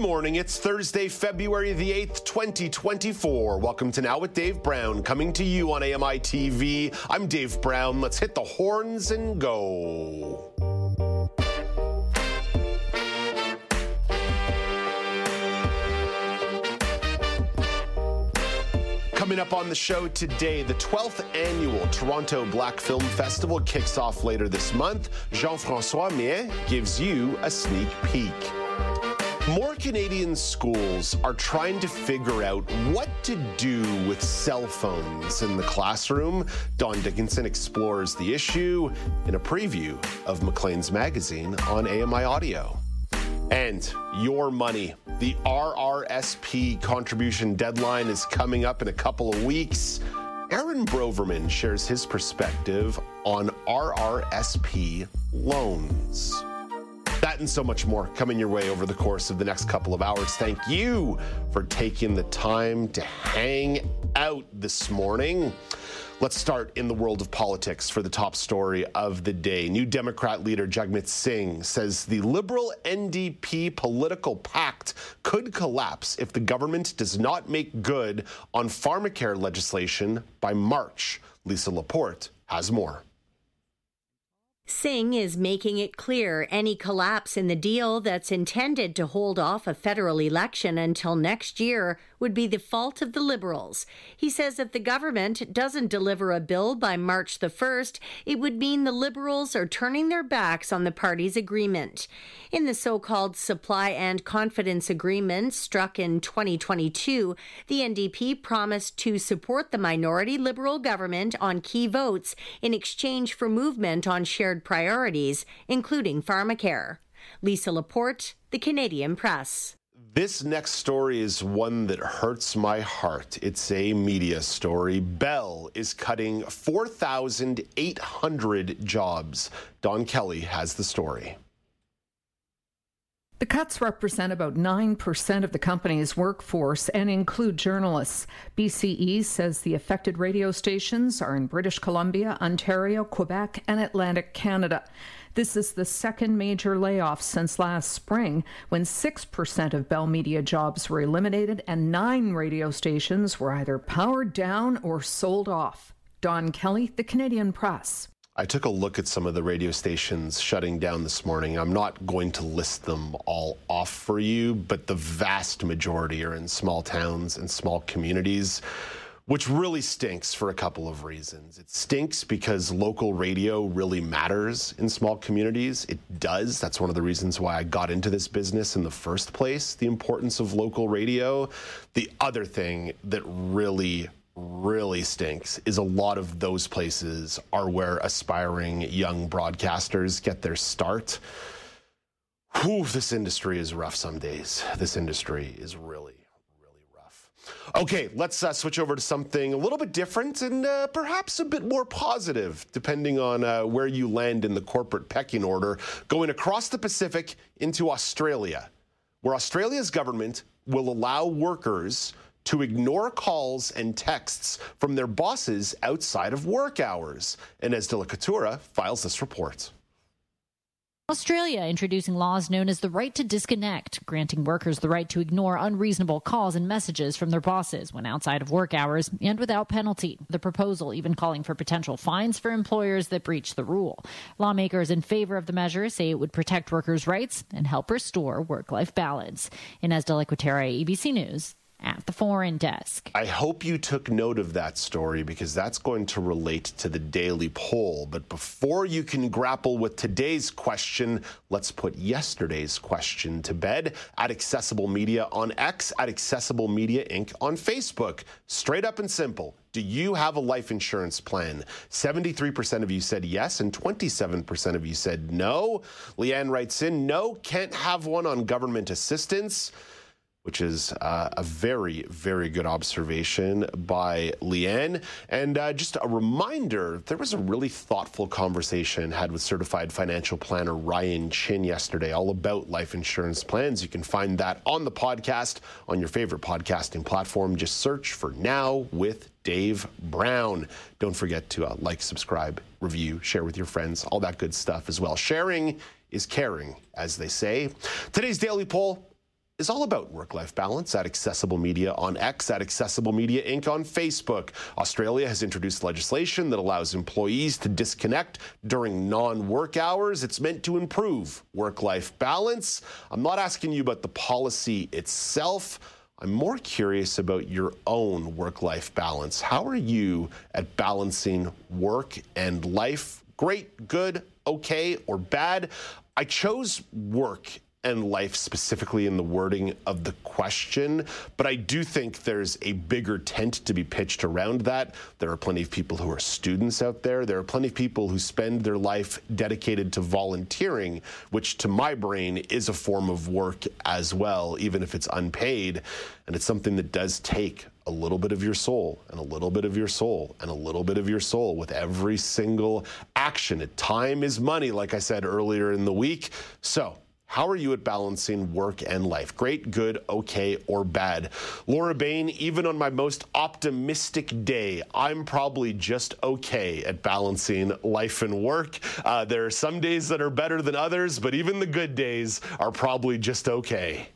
Morning. It's Thursday, February the 8th, 2024. Welcome to Now with Dave Brown, coming to you on AMI TV. I'm Dave Brown. Let's hit the horns and go. Coming up on the show today, the 12th annual Toronto Black Film Festival kicks off later this month. Jean-François Méan gives you a sneak peek. More Canadian schools are trying to figure out what to do with cell phones in the classroom. Dawn Dickinson explores the issue in a preview of Maclean's magazine on AMI Audio. And your money. The RRSP contribution deadline is coming up in a couple of weeks. Aaron Broverman shares his perspective on RRSP loans. That and so much more coming your way over the course of the next couple of hours. Thank you for taking the time to hang out this morning. Let's start in the world of politics for the top story of the day. New Democrat leader Jagmeet Singh says the Liberal NDP political pact could collapse if the government does not make good on pharmacare legislation by March. Lisa Laporte has more. Singh is making it clear any collapse in the deal that's intended to hold off a federal election until next year would be the fault of the Liberals. He says if the government doesn't deliver a bill by March the 1st, it would mean the Liberals are turning their backs on the party's agreement. In the so called Supply and Confidence Agreement struck in 2022, the NDP promised to support the minority Liberal government on key votes in exchange for movement on shared priorities, including pharmacare. Lisa Laporte, The Canadian Press. This next story is one that hurts my heart. It's a media story. Bell is cutting 4,800 jobs. Don Kelly has the story. The cuts represent about 9% of the company's workforce and include journalists. BCE says the affected radio stations are in British Columbia, Ontario, Quebec, and Atlantic Canada. This is the second major layoff since last spring, when 6% of Bell Media jobs were eliminated and nine radio stations were either powered down or sold off. Don Kelly, The Canadian Press. I took a look at some of the radio stations shutting down this morning. I'm not going to list them all off for you, but the vast majority are in small towns and small communities, which really stinks for a couple of reasons. It stinks because local radio really matters in small communities. It does. That's one of the reasons why I got into this business in the first place, the importance of local radio. The other thing that really really stinks is a lot of those places are where aspiring young broadcasters get their start. Whew, this industry is rough some days. This industry is really. Okay, let's uh, switch over to something a little bit different and uh, perhaps a bit more positive, depending on uh, where you land in the corporate pecking order, going across the Pacific into Australia, where Australia's government will allow workers to ignore calls and texts from their bosses outside of work hours. Inez de la files this report. Australia introducing laws known as the right to disconnect, granting workers the right to ignore unreasonable calls and messages from their bosses when outside of work hours and without penalty. The proposal even calling for potential fines for employers that breach the rule. Lawmakers in favor of the measure say it would protect workers' rights and help restore work life balance. Inez de la Cuetara, ABC News, at the foreign desk. I hope you took note of that story because that's going to relate to the daily poll. But before you can grapple with today's question, let's put yesterday's question to bed at Accessible Media on X, at Accessible Media Inc. on Facebook. Straight up and simple. Do you have a life insurance plan? 73% of you said yes, and 27% of you said no. Leanne writes in, no, can't have one on government assistance. Which is uh, a very, very good observation by Leanne. And uh, just a reminder there was a really thoughtful conversation had with certified financial planner Ryan Chin yesterday, all about life insurance plans. You can find that on the podcast on your favorite podcasting platform. Just search for Now with Dave Brown. Don't forget to uh, like, subscribe, review, share with your friends, all that good stuff as well. Sharing is caring, as they say. Today's daily poll is all about work life balance at Accessible Media on X, at Accessible Media Inc. on Facebook. Australia has introduced legislation that allows employees to disconnect during non work hours. It's meant to improve work life balance. I'm not asking you about the policy itself. I'm more curious about your own work life balance. How are you at balancing work and life? Great, good, okay, or bad? I chose work and life specifically in the wording of the question, but I do think there's a bigger tent to be pitched around that. There are plenty of people who are students out there. There are plenty of people who spend their life dedicated to volunteering, which to my brain is a form of work as well, even if it's unpaid. And it's something that does take a little bit of your soul and a little bit of your soul and a little bit of your soul with every single action. Time is money, like I said earlier in the week. So, how are you at balancing work and life? Great, good, okay, or bad? Laura Bain, even on my most optimistic day, I'm probably just okay at balancing life and work. Uh, there are some days that are better than others, but even the good days are probably just okay.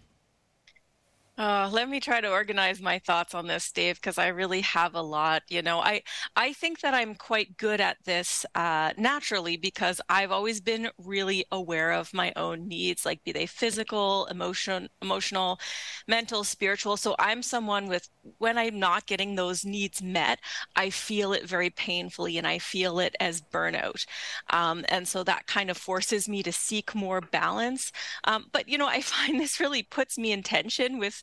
Uh, let me try to organize my thoughts on this, Dave, because I really have a lot. You know, I I think that I'm quite good at this uh, naturally because I've always been really aware of my own needs, like be they physical, emotion, emotional, mental, spiritual. So I'm someone with when I'm not getting those needs met, I feel it very painfully, and I feel it as burnout. Um, and so that kind of forces me to seek more balance. Um, but you know, I find this really puts me in tension with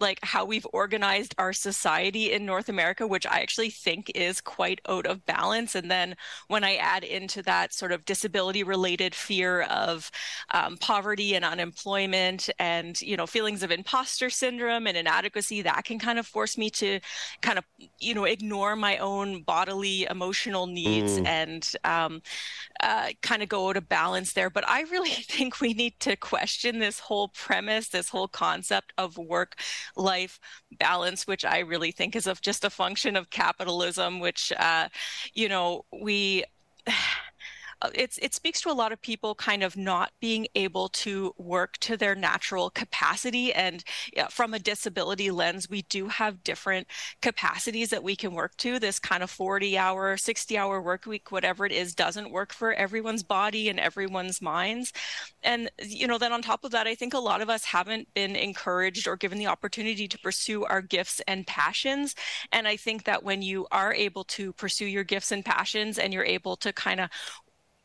like how we've organized our society in North America, which I actually think is quite out of balance. And then when I add into that sort of disability related fear of um, poverty and unemployment and, you know, feelings of imposter syndrome and inadequacy, that can kind of force me to kind of, you know, ignore my own bodily emotional needs mm. and um, uh, kind of go out of balance there. But I really think we need to question this whole premise, this whole concept of work life balance, which I really think is of just a function of capitalism, which, uh, you know, we. Uh, it's it speaks to a lot of people kind of not being able to work to their natural capacity and yeah, from a disability lens we do have different capacities that we can work to. This kind of 40 hour 60 hour work week whatever it is doesn't work for everyone's body and everyone's minds. And you know then on top of that i think a lot of us haven't been encouraged or given the opportunity to pursue our gifts and passions. And i think that when you are able to pursue your gifts and passions and you're able to kind of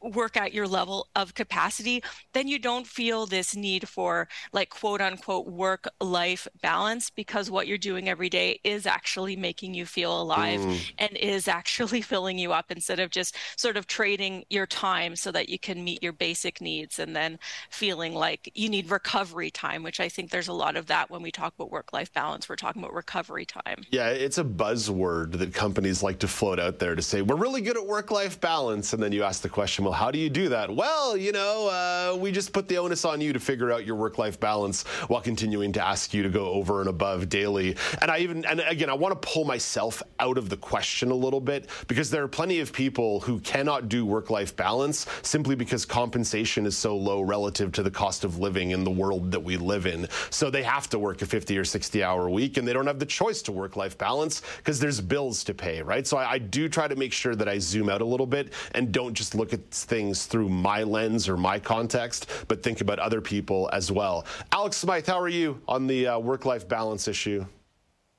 work at your level of capacity, then you don't feel this need for like quote unquote work life balance because what you're doing every day is actually making you feel alive mm. and is actually filling you up instead of just sort of trading your time so that you can meet your basic needs and then feeling like you need recovery time, which I think there's a lot of that when we talk about work life balance. We're talking about recovery time. Yeah, it's a buzzword that companies like to float out there to say, we're really good at work life balance. And then you ask the question, well, how do you do that? Well, you know, uh, we just put the onus on you to figure out your work life balance while continuing to ask you to go over and above daily. And I even, and again, I want to pull myself out of the question a little bit because there are plenty of people who cannot do work life balance simply because compensation is so low relative to the cost of living in the world that we live in. So they have to work a 50 or 60 hour week and they don't have the choice to work life balance because there's bills to pay, right? So I, I do try to make sure that I zoom out a little bit and don't just look at things through my lens or my context, but think about other people as well. Alex Smythe, how are you on the uh, work life balance issue?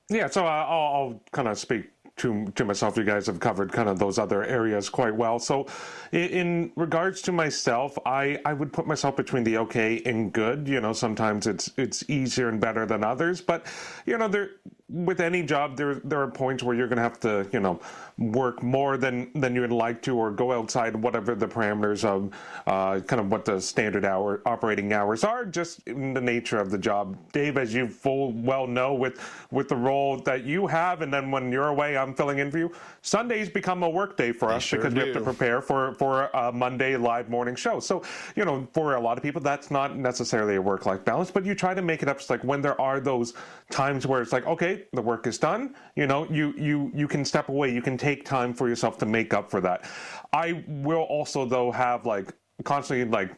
Yeah, so uh, I'll, I'll kind of speak to to myself. You guys have covered kind of those other areas quite well. So, in, in, regards to myself, I I would put myself between the okay and good. You know, sometimes it's it's easier and better than others, but you know there with any job, there there are points where you're going to have to, you know, work more than than you would like to, or go outside whatever the parameters of uh, kind of what the standard hour operating hours are, just in the nature of the job. Dave, as you full well know, with with the role that you have, and then when you're away, I'm filling in for you. Sundays become a work day for They us sure because we have to prepare for for a Monday live morning show. So you know, for a lot of people, that's not necessarily a work life balance, but you try to make it up. It's like when there are those times where it's like, okay, the work is done. You know, you you you can step away. You can take time for yourself to make up for that. I will also though have like constantly like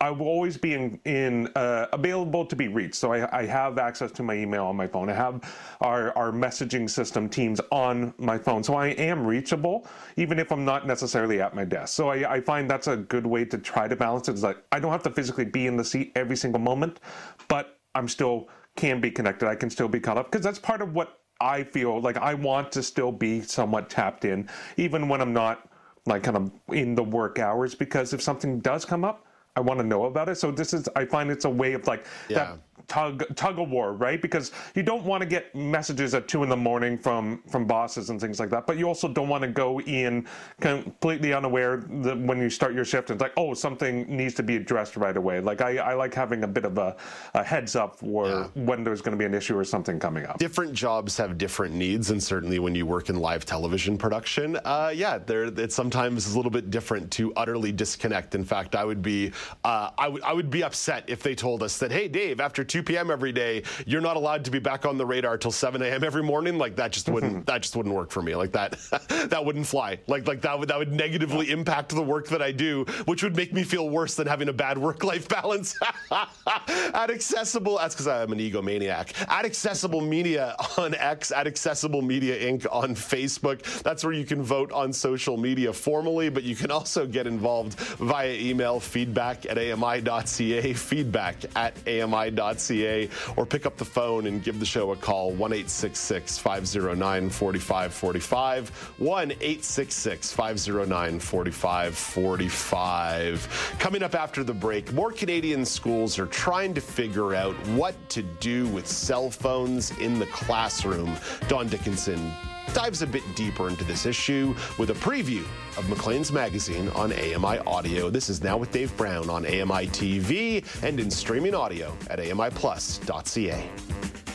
I will always be in, in uh, available to be reached. So I, I have access to my email on my phone. I have our, our messaging system Teams on my phone. So I am reachable, even if I'm not necessarily at my desk. So I, I find that's a good way to try to balance it. Is like I don't have to physically be in the seat every single moment, but I'm still can be connected. I can still be caught up because that's part of what I feel like I want to still be somewhat tapped in, even when I'm not like kind of in the work hours. Because if something does come up, I want to know about it. So this is, I find it's a way of like Yeah. that tug tug of war, right? Because you don't want to get messages at two in the morning from from bosses and things like that. But you also don't want to go in completely unaware that when you start your shift, it's like, oh, something needs to be addressed right away. Like I, I like having a bit of a, a heads up for Yeah. when there's going to be an issue or something coming up. different jobs have different needs, and certainly when you work in live television production, uh, yeah, there it sometimes a little bit different to utterly disconnect. In fact, I would be uh, I would I would be upset if they told us that, hey, Dave, after 2 p.m. every day, you're not allowed to be back on the radar till 7 a.m. every morning. Like that just wouldn't that just wouldn't work for me. Like that that wouldn't fly. Like like that would that would negatively impact the work that I do, which would make me feel worse than having a bad work-life balance. at accessible, that's because I'm an egomaniac. At accessible media on X, at accessible media Inc. on Facebook. That's where you can vote on social media formally, but you can also get involved via email feedback at ami.ca, feedback at ami.ca, or pick up the phone and give the show a call 1 509 4545. 1 509 4545. Coming up after the break, more Canadian schools are trying to figure out what to do with cell phones in the classroom. Dawn Dickinson dives a bit deeper into this issue with a preview of Maclean's magazine on AMI Audio. This is Now with Dave Brown on AMI TV and in streaming audio at AMIplus.ca.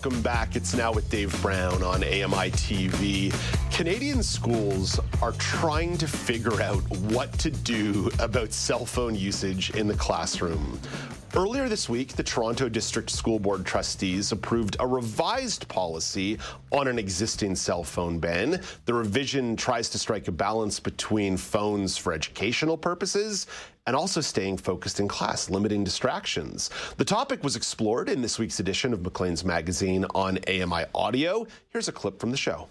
Welcome back. It's now with Dave Brown on AMI TV. Canadian schools are trying to figure out what to do about cell phone usage in the classroom. Earlier this week, the Toronto District School Board trustees approved a revised policy on an existing cell phone ban. The revision tries to strike a balance between phones for educational purposes and also staying focused in class, limiting distractions. The topic was explored in this week's edition of Maclean's magazine on AMI Audio. Here's a clip from the show.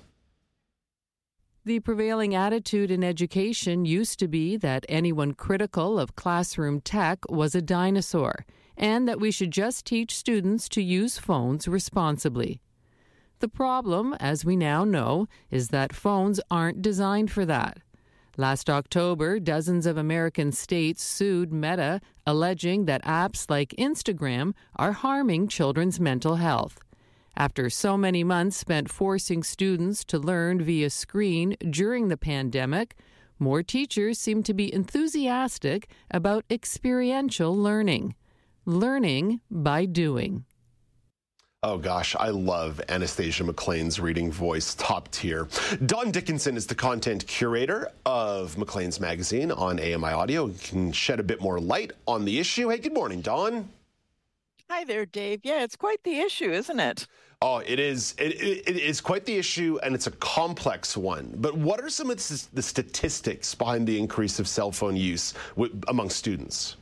The prevailing attitude in education used to be that anyone critical of classroom tech was a dinosaur, and that we should just teach students to use phones responsibly. The problem, as we now know, is that phones aren't designed for that. Last October, dozens of American states sued Meta, alleging that apps like Instagram are harming children's mental health. After so many months spent forcing students to learn via screen during the pandemic, more teachers seem to be enthusiastic about experiential learning. Learning by doing. Oh gosh, I love Anastasia McLean's reading voice, top tier. Dawn Dickinson is the content curator of Maclean's magazine on AMI Audio. He can shed a bit more light on the issue. Hey, good morning, Dawn. Hi there, Dave. Yeah, it's quite the issue, isn't it? Oh, it is. It, it, it is quite the issue, and it's a complex one. But what are some of the statistics behind the increase of cell phone use among students?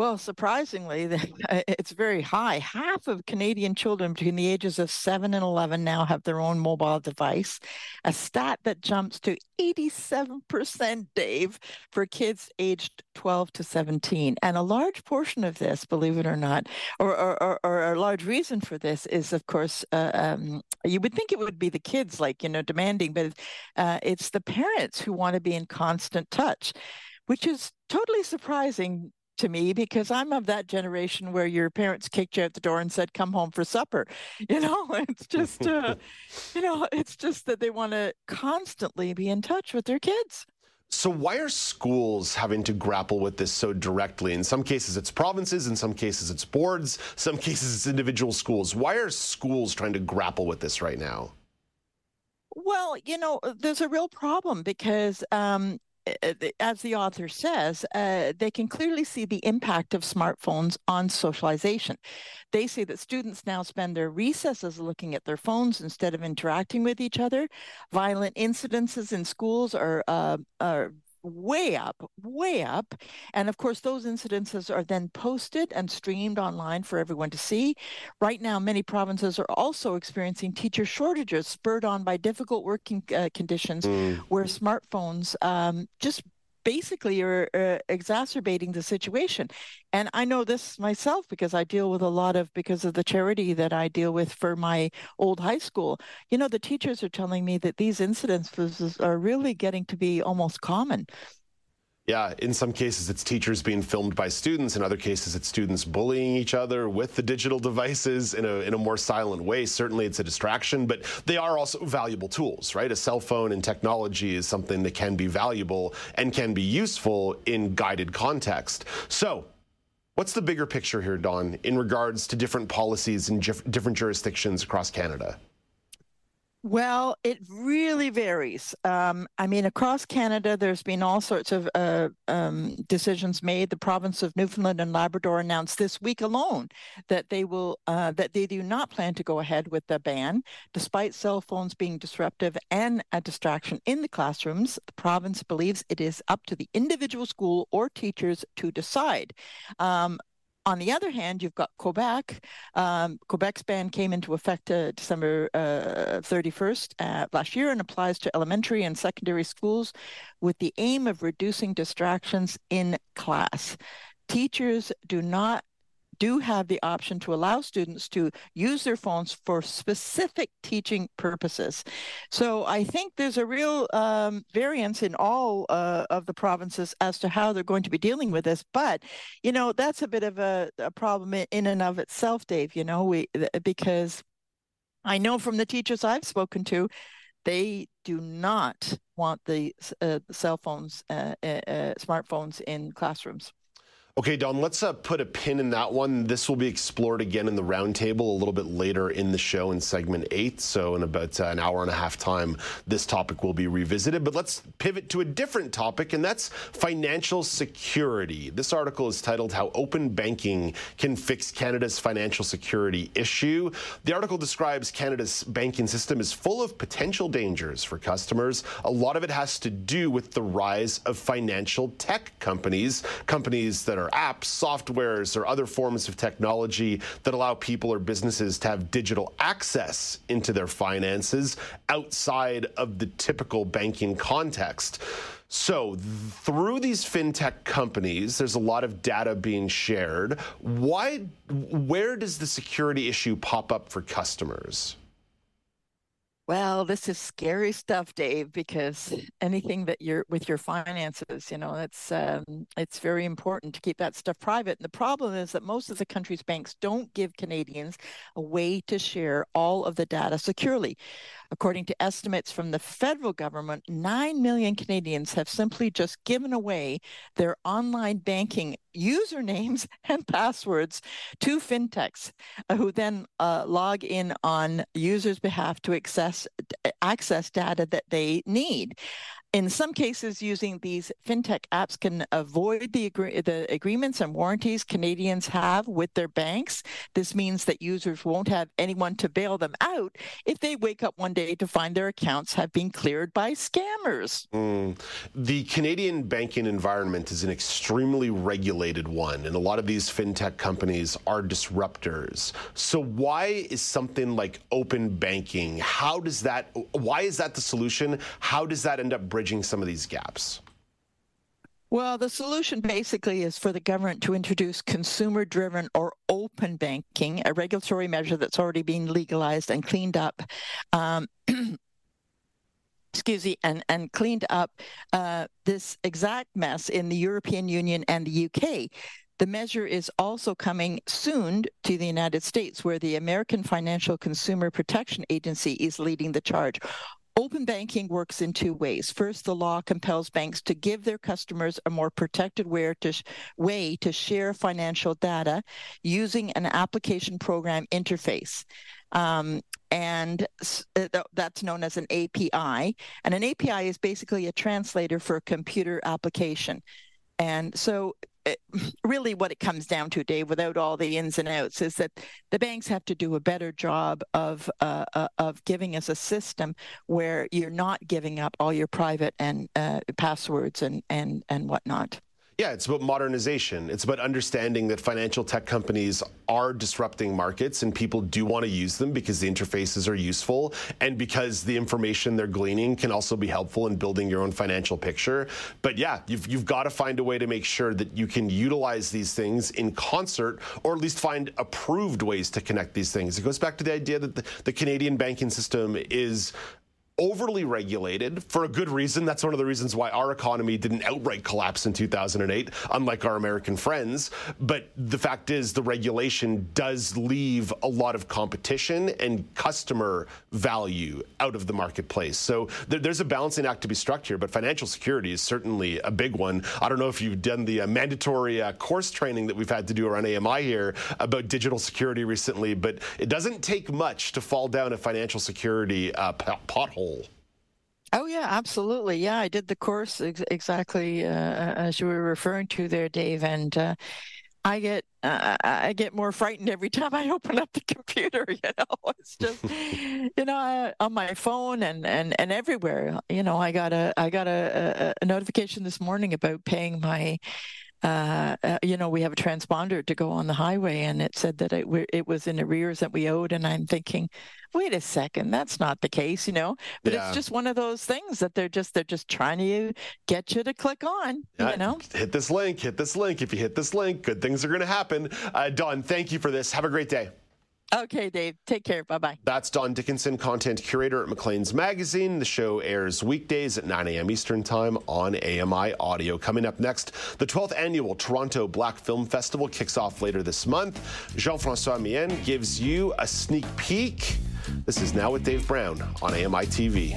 Well, surprisingly, it's very high. Half of Canadian children between the ages of 7 and 11 now have their own mobile device, a stat that jumps to 87%, Dave, for kids aged 12 to 17. And a large portion of this, believe it or not, or, or, or, a large reason for this is, of course, uh, um, you would think it would be the kids, like, you know, demanding, but uh, it's the parents who want to be in constant touch which is totally surprising to me because I'm of that generation where your parents kicked you out the door and said, "Come home for supper." You know, it's just, uh, you know, it's just that they want to constantly be in touch with their kids. So, why are schools having to grapple with this so directly? In some cases, it's provinces, in some cases, it's boards, some cases, it's individual schools. Why are schools trying to grapple with this right now? Well, you know, there's a real problem because um, as the author says, uh, they can clearly see the impact of smartphones on socialization. They say that students now spend their recesses looking at their phones instead of interacting with each other. Violent incidences in schools are, uh, are way up, way up. And of course, those incidences are then posted and streamed online for everyone to see. Right now, many provinces are also experiencing teacher shortages spurred on by difficult working uh, conditions mm. where smartphones um, just basically are uh, exacerbating the situation. And I know this myself because I deal with a lot of, because of the charity that I deal with for my old high school. You know, the teachers are telling me that these incidents are really getting to be almost common. Yeah, in some cases it's teachers being filmed by students. In other cases, it's students bullying each other with the digital devices in a, in a more silent way. Certainly it's a distraction, but they are also valuable tools, right? A cell phone and technology is something that can be valuable and can be useful in guided context. So, what's the bigger picture here, Dawn, in regards to different policies in different jurisdictions across Canada? Well, it really varies. Um, I mean, across Canada, there's been all sorts of uh, um, decisions made. The province of Newfoundland and Labrador announced this week alone that they will uh, that they do not plan to go ahead with the ban, despite cell phones being disruptive and a distraction in the classrooms. The province believes it is up to the individual school or teachers to decide. Um, on the other hand, you've got Quebec. Um, Quebec's ban came into effect uh, December uh, 31st uh, last year and applies to elementary and secondary schools with the aim of reducing distractions in class. Teachers do not do have the option to allow students to use their phones for specific teaching purposes. So I think there's a real um, variance in all uh, of the provinces as to how they're going to be dealing with this. But, you know, that's a bit of a, a problem in and of itself, Dave, you know, we because I know from the teachers I've spoken to, they do not want the uh, cell phones, uh, uh, uh smartphones in classrooms. Okay, Dawn, let's uh, put a pin in that one. This will be explored again in the roundtable a little bit later in the show in segment eight. So, in about uh, an hour and a half time, this topic will be revisited. But let's pivot to a different topic, and that's financial security. This article is titled How Open Banking Can Fix Canada's Financial Security Issue. The article describes Canada's banking system is full of potential dangers for customers. A lot of it has to do with the rise of financial tech companies, companies that are apps, softwares, or other forms of technology that allow people or businesses to have digital access into their finances outside of the typical banking context. So, through these fintech companies, there's a lot of data being shared. Why, where does the security issue pop up for customers? Well, this is scary stuff, Dave, because anything that you're with your finances, you know, it's um, it's very important to keep that stuff private. And the problem is that most of the country's banks don't give Canadians a way to share all of the data securely. According to estimates from the federal government, 9 million Canadians have simply just given away their online banking usernames and passwords to fintechs uh, who then uh, log in on users' behalf to access access data that they need. In some cases, using these fintech apps can avoid the, agree- the agreements and warranties Canadians have with their banks. This means that users won't have anyone to bail them out if they wake up one day to find their accounts have been cleared by scammers. Mm. The Canadian banking environment is an extremely regulated one, and a lot of these fintech companies are disruptors. So, why is something like open banking? How does that? Why is that the solution? How does that end up? Bridging some of these gaps? Well, the solution basically is for the government to introduce consumer driven or open banking, a regulatory measure that's already been legalized and cleaned up. Um, excuse me, and, and cleaned up uh, this exact mess in the European Union and the UK. The measure is also coming soon to the United States, where the American Financial Consumer Protection Agency is leading the charge. Open banking works in two ways. First, the law compels banks to give their customers a more protected way to, way to share financial data using an application program interface. Um, and uh, that's known as an API. And an API is basically a translator for a computer application. And so really what it comes down to, Dave, without all the ins and outs, is that the banks have to do a better job of uh, uh, of giving us a system where you're not giving up all your private and uh, passwords and and and whatnot. Yeah, it's about modernization. It's about understanding that financial tech companies are disrupting markets and people do want to use them because the interfaces are useful and because the information they're gleaning can also be helpful in building your own financial picture. But yeah, you've, you've got to find a way to make sure that you can utilize these things in concert or at least find approved ways to connect these things. It goes back to the idea that the, the Canadian banking system is overly regulated for a good reason. That's one of the reasons why our economy didn't outright collapse in 2008, unlike our American friends. But the fact is, the regulation does leave a lot of competition and customer value out of the marketplace. So there's a balancing act to be struck here, but financial security is certainly a big one. I don't know if you've done the uh, mandatory uh, course training that we've had to do around AMI here about digital security recently, but it doesn't take much to fall down a financial security uh, pothole Oh yeah, absolutely. Yeah, I did the course ex- exactly uh, as you were referring to there, Dave, and uh, I get uh, I get more frightened every time I open up the computer. You know, it's just you know I, on my phone and and and everywhere. You know, I got a I got a, a, a notification this morning about paying my uh, uh, you know, we have a transponder to go on the highway, and it said that it, it was in arrears that we owed. And I'm thinking, wait a second, that's not the case, you know. But yeah. it's just one of those things that they're just they're just trying to get you to click on. Yeah, you know, hit this link, hit this link. If you hit this link, good things are going to happen. Uh, Dawn, thank you for this. Have a great day. Okay, Dave. Take care. Bye bye. That's Dawn Dickinson, content curator at Maclean's Magazine. The show airs weekdays at 9 a.m. Eastern Time on AMI Audio. Coming up next, the 12th annual Toronto Black Film Festival kicks off later this month. Jean-François Méan gives you a sneak peek. This is Now with Dave Brown on AMI TV.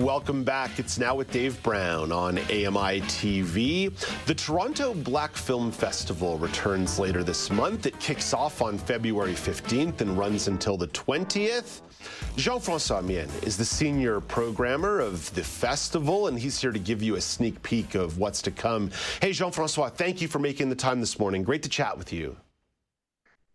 Welcome back. It's now with Dave Brown on AMI TV. The Toronto Black Film Festival returns later this month. It kicks off on February 15th and runs until the 20th. Jean-François Méan is the senior programmer of the festival, and he's here to give you a sneak peek of what's to come. Hey, Jean-François, thank you for making the time this morning. Great to chat with you.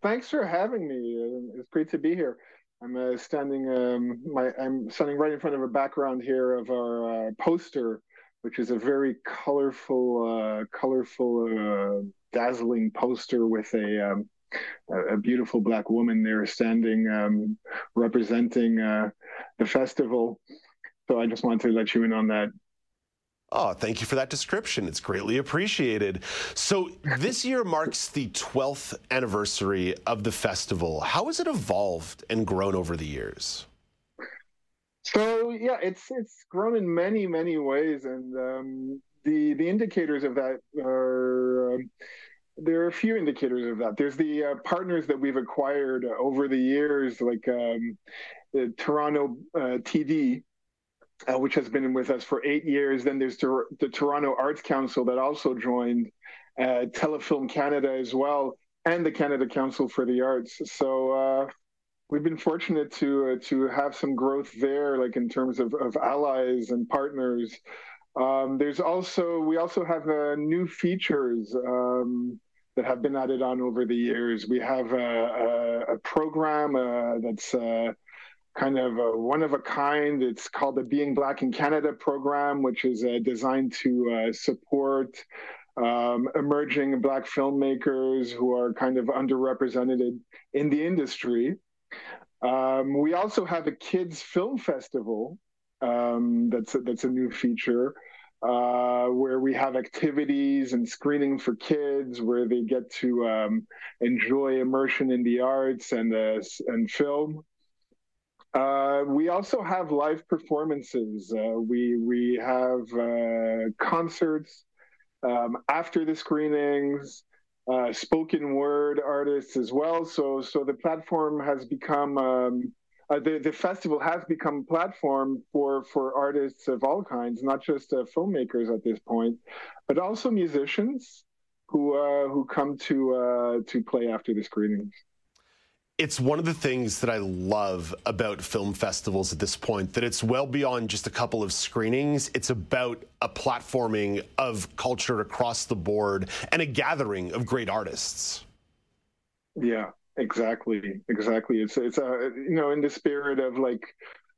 Thanks for having me. It's great to be here. I'm uh, standing. Um, my I'm standing right in front of a background here of our uh, poster, which is a very colorful, uh, colorful, uh, dazzling poster with a, um, a, beautiful black woman there standing, um, representing uh, the festival. So I just wanted to let you in on that. Oh, thank you for that description. It's greatly appreciated. So, this year marks the 12th anniversary of the festival. How has it evolved and grown over the years? So, yeah, it's it's grown in many many ways, and um, the the indicators of that are. Um, there are a few indicators of that. There's the uh, partners that we've acquired over the years, like um, the Toronto uh, TD, uh, which has been with us for eight years. Then there's the, the Toronto Arts Council that also joined, uh, Telefilm Canada as well, and the Canada Council for the Arts. So uh, we've been fortunate to uh, to have some growth there, like in terms of, of allies and partners. Um, there's also we also have new features. Um, that have been added on over the years. We have a, a, a program uh, that's uh, kind of a one of a kind. It's called the Being Black in Canada program, which is uh, designed to uh, support um, emerging Black filmmakers who are kind of underrepresented in the industry. Um, we also have a kids film festival um, that's that's a new feature uh, where we have activities and screening for kids where they get to um, enjoy immersion in the arts and uh, and film. Uh, we also have live performances. Uh, we we have uh, concerts um, after the screenings, uh, spoken word artists as well. So so the platform has become um, uh, the the festival has become a platform for for artists of all kinds, not just uh, filmmakers at this point, but also musicians who uh, who come to uh, to play after the screenings. It's one of the things that I love about film festivals at this point that it's well beyond just a couple of screenings. It's about a platforming of culture across the board and a gathering of great artists. Yeah, Exactly, exactly. It's it's a you know in the spirit of like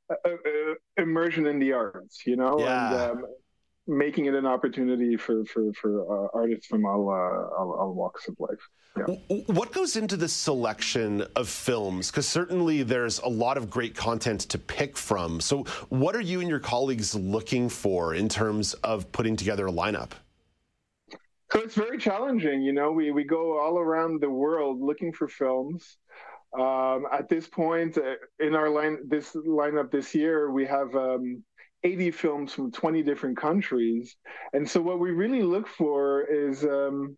uh, uh, immersion in the arts, you know, yeah. and um, making it an opportunity for for for uh, artists from all, uh, all, all walks of life. Yeah. What goes into the selection of films? Because certainly there's a lot of great content to pick from. So, what are you and your colleagues looking for in terms of putting together a lineup? So it's very challenging. You know, we, we go all around the world looking for films. Um, at this point uh, in our line, this lineup this year, we have um, 80 films from 20 different countries. And so what we really look for is um,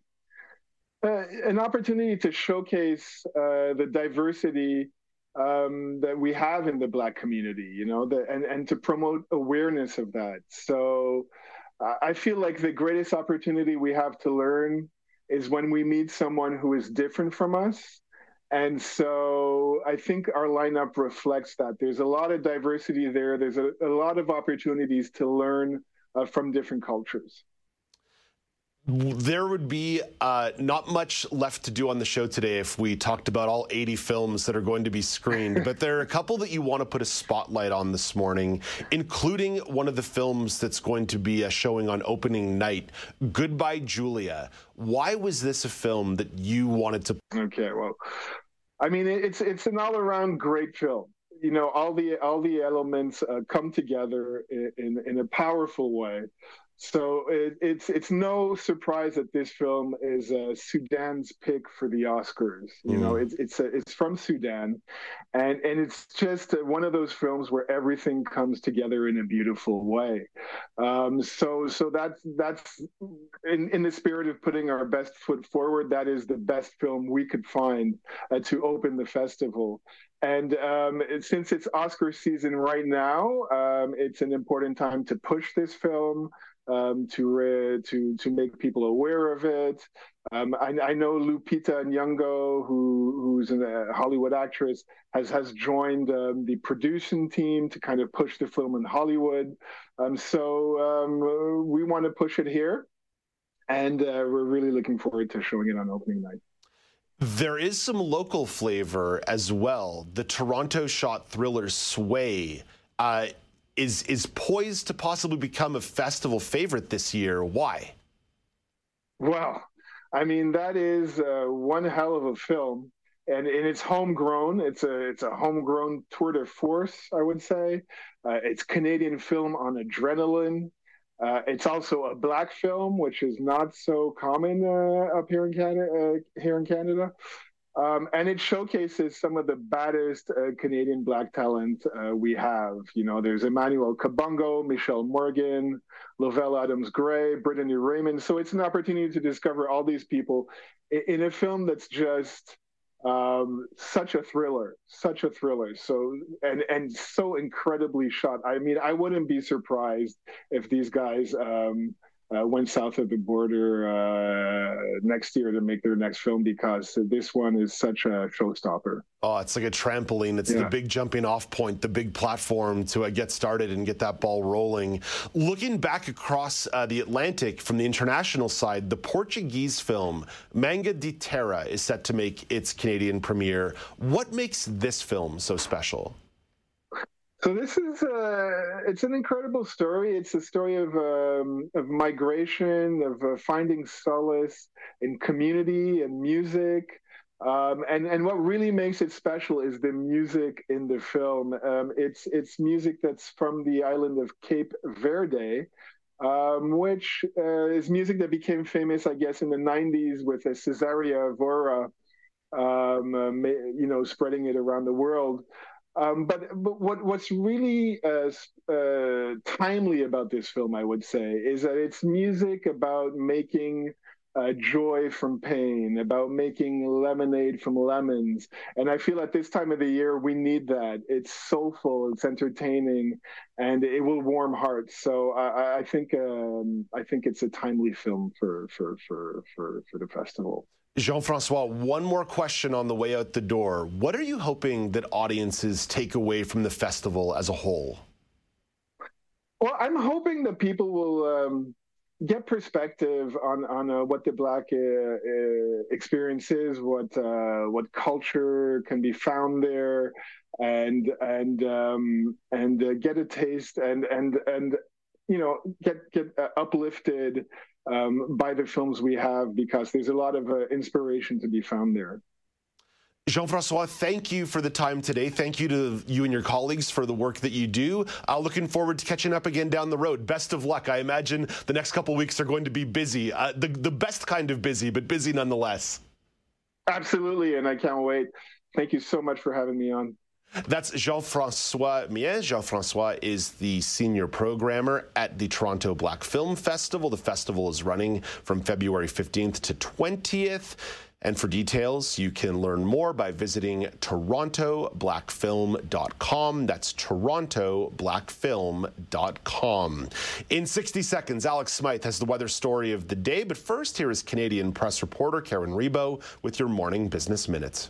uh, an opportunity to showcase uh, the diversity um, that we have in the Black community, you know, the, and, and to promote awareness of that. So I feel like the greatest opportunity we have to learn is when we meet someone who is different from us. And so I think our lineup reflects that. There's a lot of diversity there, there's a, a lot of opportunities to learn uh, from different cultures there would be uh, not much left to do on the show today if we talked about all 80 films that are going to be screened. but there are a couple that you want to put a spotlight on this morning, including one of the films that's going to be a showing on opening night, Goodbye Julia. Why was this a film that you wanted to? Okay, well, I mean, it's it's an all-around great film you know all the all the elements uh, come together in, in, in a powerful way so it, it's it's no surprise that this film is uh, Sudan's pick for the Oscars. You mm. know, it's it's a, it's from Sudan, and and it's just one of those films where everything comes together in a beautiful way. Um, so so that's that's in in the spirit of putting our best foot forward. That is the best film we could find uh, to open the festival. And um, since it's Oscar season right now, um, it's an important time to push this film um, to to to make people aware of it. Um, I, I, know Lupita Nyong'o, who who's a Hollywood actress, has has joined um, the producing team to kind of push the film in Hollywood. Um, so um, we want to push it here, and uh, we're really looking forward to showing it on opening night. There is some local flavor as well. The Toronto shot thriller Sway. Uh, is is poised to possibly become a festival favorite this year. Why? Well, I mean that is uh, one hell of a film, and, and it's homegrown. It's a it's a homegrown tour de force, I would say. Uh, it's Canadian film on adrenaline. Uh, it's also a black film, which is not so common uh, up here in Canada. Uh, here in Canada, Um, and it showcases some of the baddest uh, Canadian black talent uh, we have. You know, there's Emmanuel Kabongo, Michelle Morgan, Lovell Adams Gray, Brittany Raymond. So it's an opportunity to discover all these people in, in a film that's just um, such a thriller, such a thriller. So and and so incredibly shot. I mean, I wouldn't be surprised if these guys um, uh, went south of the border uh, next year to make their next film because this one is such a showstopper. Oh, it's like a trampoline. It's yeah. the big jumping off point, the big platform to uh, get started and get that ball rolling. Looking back across uh, the Atlantic from the international side, the Portuguese film Manga d'Terra is set to make its Canadian premiere. What makes this film so special? So this is uh, it's an incredible story. It's a story of um, of migration, of uh, finding solace in community and music. Um, and and what really makes it special is the music in the film. Um, it's it's music that's from the island of Cape Verde, um, which uh, is music that became famous, I guess, in the '90s with Cesaria Evora, um, uh, you know, spreading it around the world. Um, but, but what what's really uh, uh, timely about this film, I would say, is that it's music about making uh, joy from pain, about making lemonade from lemons. And I feel at this time of the year, we need that. It's soulful, it's entertaining, and it will warm hearts. So I, I think um, I think it's a timely film for for for for, for the festival. Jean-François, one more question on the way out the door. What are you hoping that audiences take away from the festival as a whole? Well, I'm hoping that people will um, get perspective on on uh, what the black uh, uh, experience is, what uh, what culture can be found there, and and um, and uh, get a taste and and and you know get get uh, uplifted um, by the films we have because there's a lot of uh, inspiration to be found there. Jean-François, thank you for the time today. Thank you to you and your colleagues for the work that you do. Uh, looking forward to catching up again down the road. Best of luck. I imagine the next couple weeks are going to be busy, uh, the, the best kind of busy, but busy nonetheless. Absolutely, and I can't wait. Thank you so much for having me on. That's Jean-François Méan. Jean Francois is the senior programmer at the Toronto Black Film Festival. The festival is running from February 15th to 20th. And for details, you can learn more by visiting torontoblackfilm.com. That's torontoblackfilm.com. In 60 seconds, Alex Smythe has the weather story of the day. But first, here is Canadian press reporter Karen Rebo with your morning business minutes.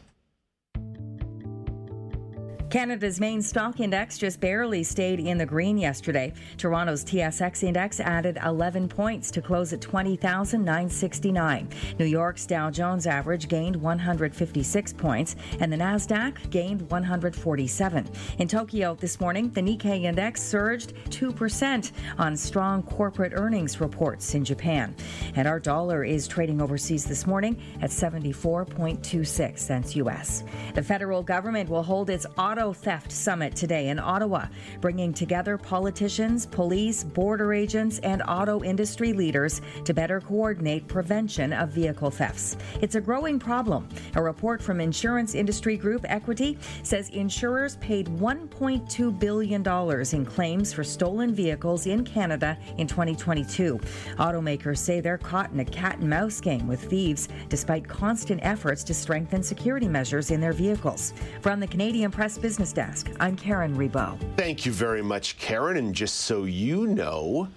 Canada's main stock index just barely stayed in the green yesterday. Toronto's TSX index added 11 points to close at 20,969. New York's Dow Jones average gained 156 points, and the Nasdaq gained 147. In Tokyo this morning, the Nikkei index surged 2% on strong corporate earnings reports in Japan. And our dollar is trading overseas this morning at 74.26 cents US. The federal government will hold its auto Auto Theft Summit today in Ottawa, bringing together politicians, police, border agents, and auto industry leaders to better coordinate prevention of vehicle thefts. It's a growing problem. A report from insurance industry group Equity says insurers paid $1.2 billion in claims for stolen vehicles in Canada in 2022. Automakers say they're caught in a cat and mouse game with thieves despite constant efforts to strengthen security measures in their vehicles. From the Canadian Press Business Desk. I'm Karen Rebo. Thank you very much, Karen. And just so you know,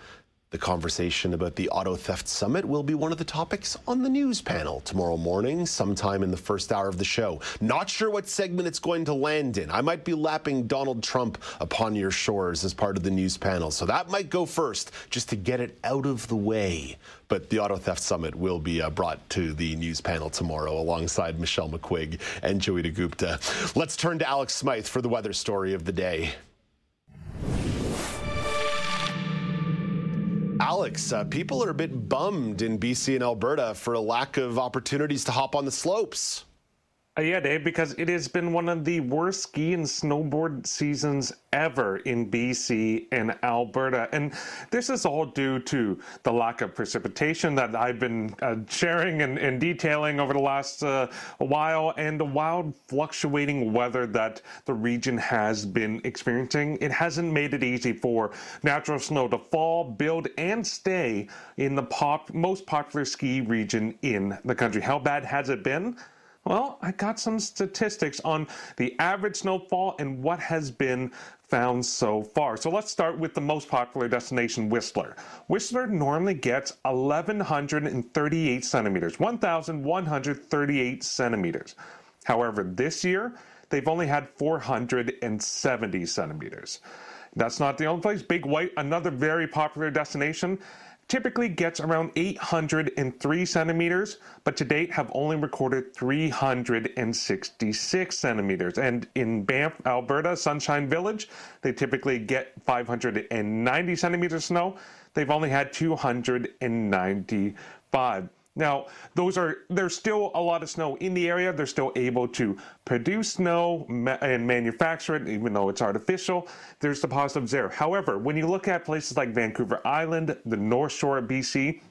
the conversation about the Auto Theft Summit will be one of the topics on the news panel tomorrow morning, sometime in the first hour of the show. Not sure what segment it's going to land in. I might be lapping Donald Trump upon your shores as part of the news panel, so that might go first just to get it out of the way. But the Auto Theft Summit will be uh, brought to the news panel tomorrow alongside Michelle McQuigge and Joey Gupta. Let's turn to Alex Smythe for the weather story of the day. Alex, uh, people are a bit bummed in BC and Alberta for a lack of opportunities to hop on the slopes. Uh, yeah, Dave, because it has been one of the worst ski and snowboard seasons ever in BC and Alberta. And this is all due to the lack of precipitation that I've been uh, sharing and, and, detailing over the last uh, while and the wild fluctuating weather that the region has been experiencing. It hasn't made it easy for natural snow to fall, build, and stay in the pop, most popular ski region in the country. How bad has it been? Well, I got some statistics on the average snowfall and what has been found so far. So let's start with the most popular destination, Whistler. Whistler normally gets 1,138 centimeters, 1,138 centimeters. However, this year, they've only had 470 centimeters. That's not the only place. Big White, another very popular destination, typically gets around 803 centimeters, but to date have only recorded 366 centimeters. And in Banff, Alberta, Sunshine Village, they typically get 590 centimeters of snow. They've only had 295. Now, those are there's still a lot of snow in the area. They're still able to produce snow and manufacture it, even though it's artificial. There's the positives there. However, when you look at places like Vancouver Island, the North Shore of BC,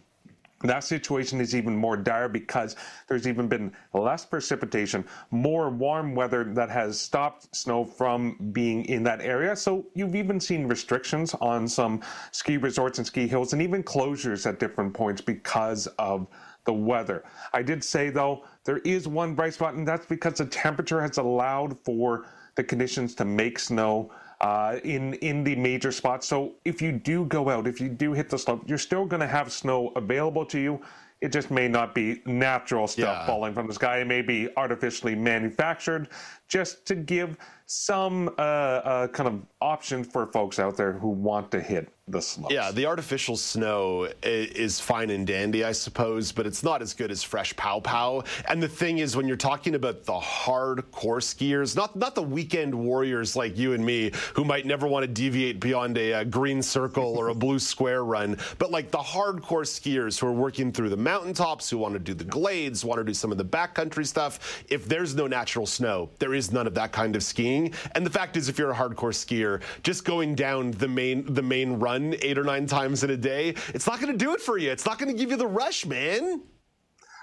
that situation is even more dire because there's even been less precipitation, more warm weather that has stopped snow from being in that area. So you've even seen restrictions on some ski resorts and ski hills and even closures at different points because of the weather. I did say, though, there is one bright spot, and that's because the temperature has allowed for the conditions to make snow uh, in in the major spots. So if you do go out, if you do hit the slope, you're still going to have snow available to you. It just may not be natural stuff yeah. falling from the sky. It may be artificially manufactured, just to give some uh, uh, kind of option for folks out there who want to hit the slopes. Yeah, the artificial snow is fine and dandy, I suppose, but it's not as good as fresh pow pow. And the thing is, when you're talking about the hardcore skiers, not not the weekend warriors like you and me, who might never want to deviate beyond a, a green circle or a blue square run, but like the hardcore skiers who are working through the mountaintops, who want to do the glades, want to do some of the backcountry stuff. If there's no natural snow, there is none of that kind of skiing. And the fact is, if you're a hardcore skier, just going down the main the main run run eight or nine times in a day, it's not going to do it for you. It's not going to give you the rush, man.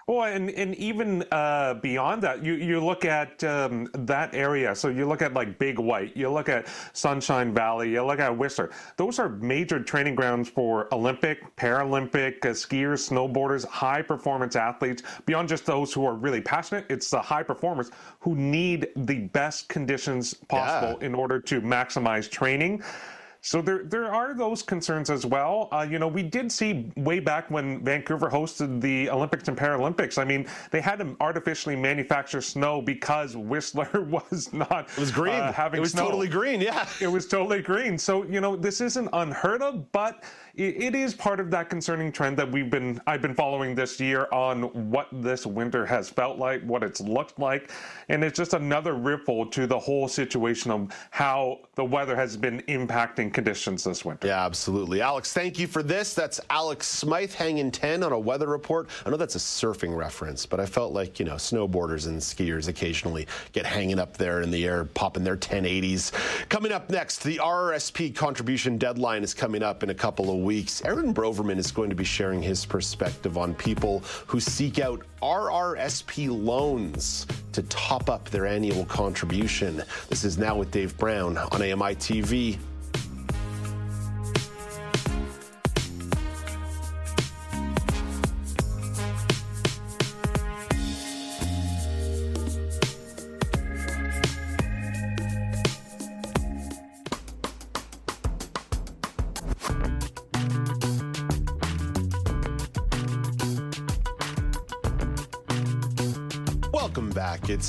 Well, and, and even uh, beyond that, you, you look at um, that area. So you look at like Big White, you look at Sunshine Valley, you look at Whistler. Those are major training grounds for Olympic, Paralympic uh, skiers, snowboarders, high performance athletes. Beyond just those who are really passionate, it's the high performers who need the best conditions possible yeah. in order to maximize training. So there, there are those concerns as well. Uh, you know, we did see way back when Vancouver hosted the Olympics and Paralympics. I mean, they had to artificially manufacture snow because Whistler was not. It was green. Uh, having it was snow. totally green. Yeah, it was totally green. So you know, this isn't unheard of, but it is part of that concerning trend that we've been I've been following this year on what this winter has felt like, what it's looked like, and it's just another ripple to the whole situation of how the weather has been impacting conditions this winter. Yeah, absolutely. Alex, thank you for this. That's Alex Smythe hanging 10 on a weather report. I know that's a surfing reference, but I felt like, you know, snowboarders and skiers occasionally get hanging up there in the air, popping their 1080s. Coming up next, the RRSP contribution deadline is coming up in a couple of weeks, Aaron Broverman is going to be sharing his perspective on people who seek out RRSP loans to top up their annual contribution. This is Now with Dave Brown on AMI TV.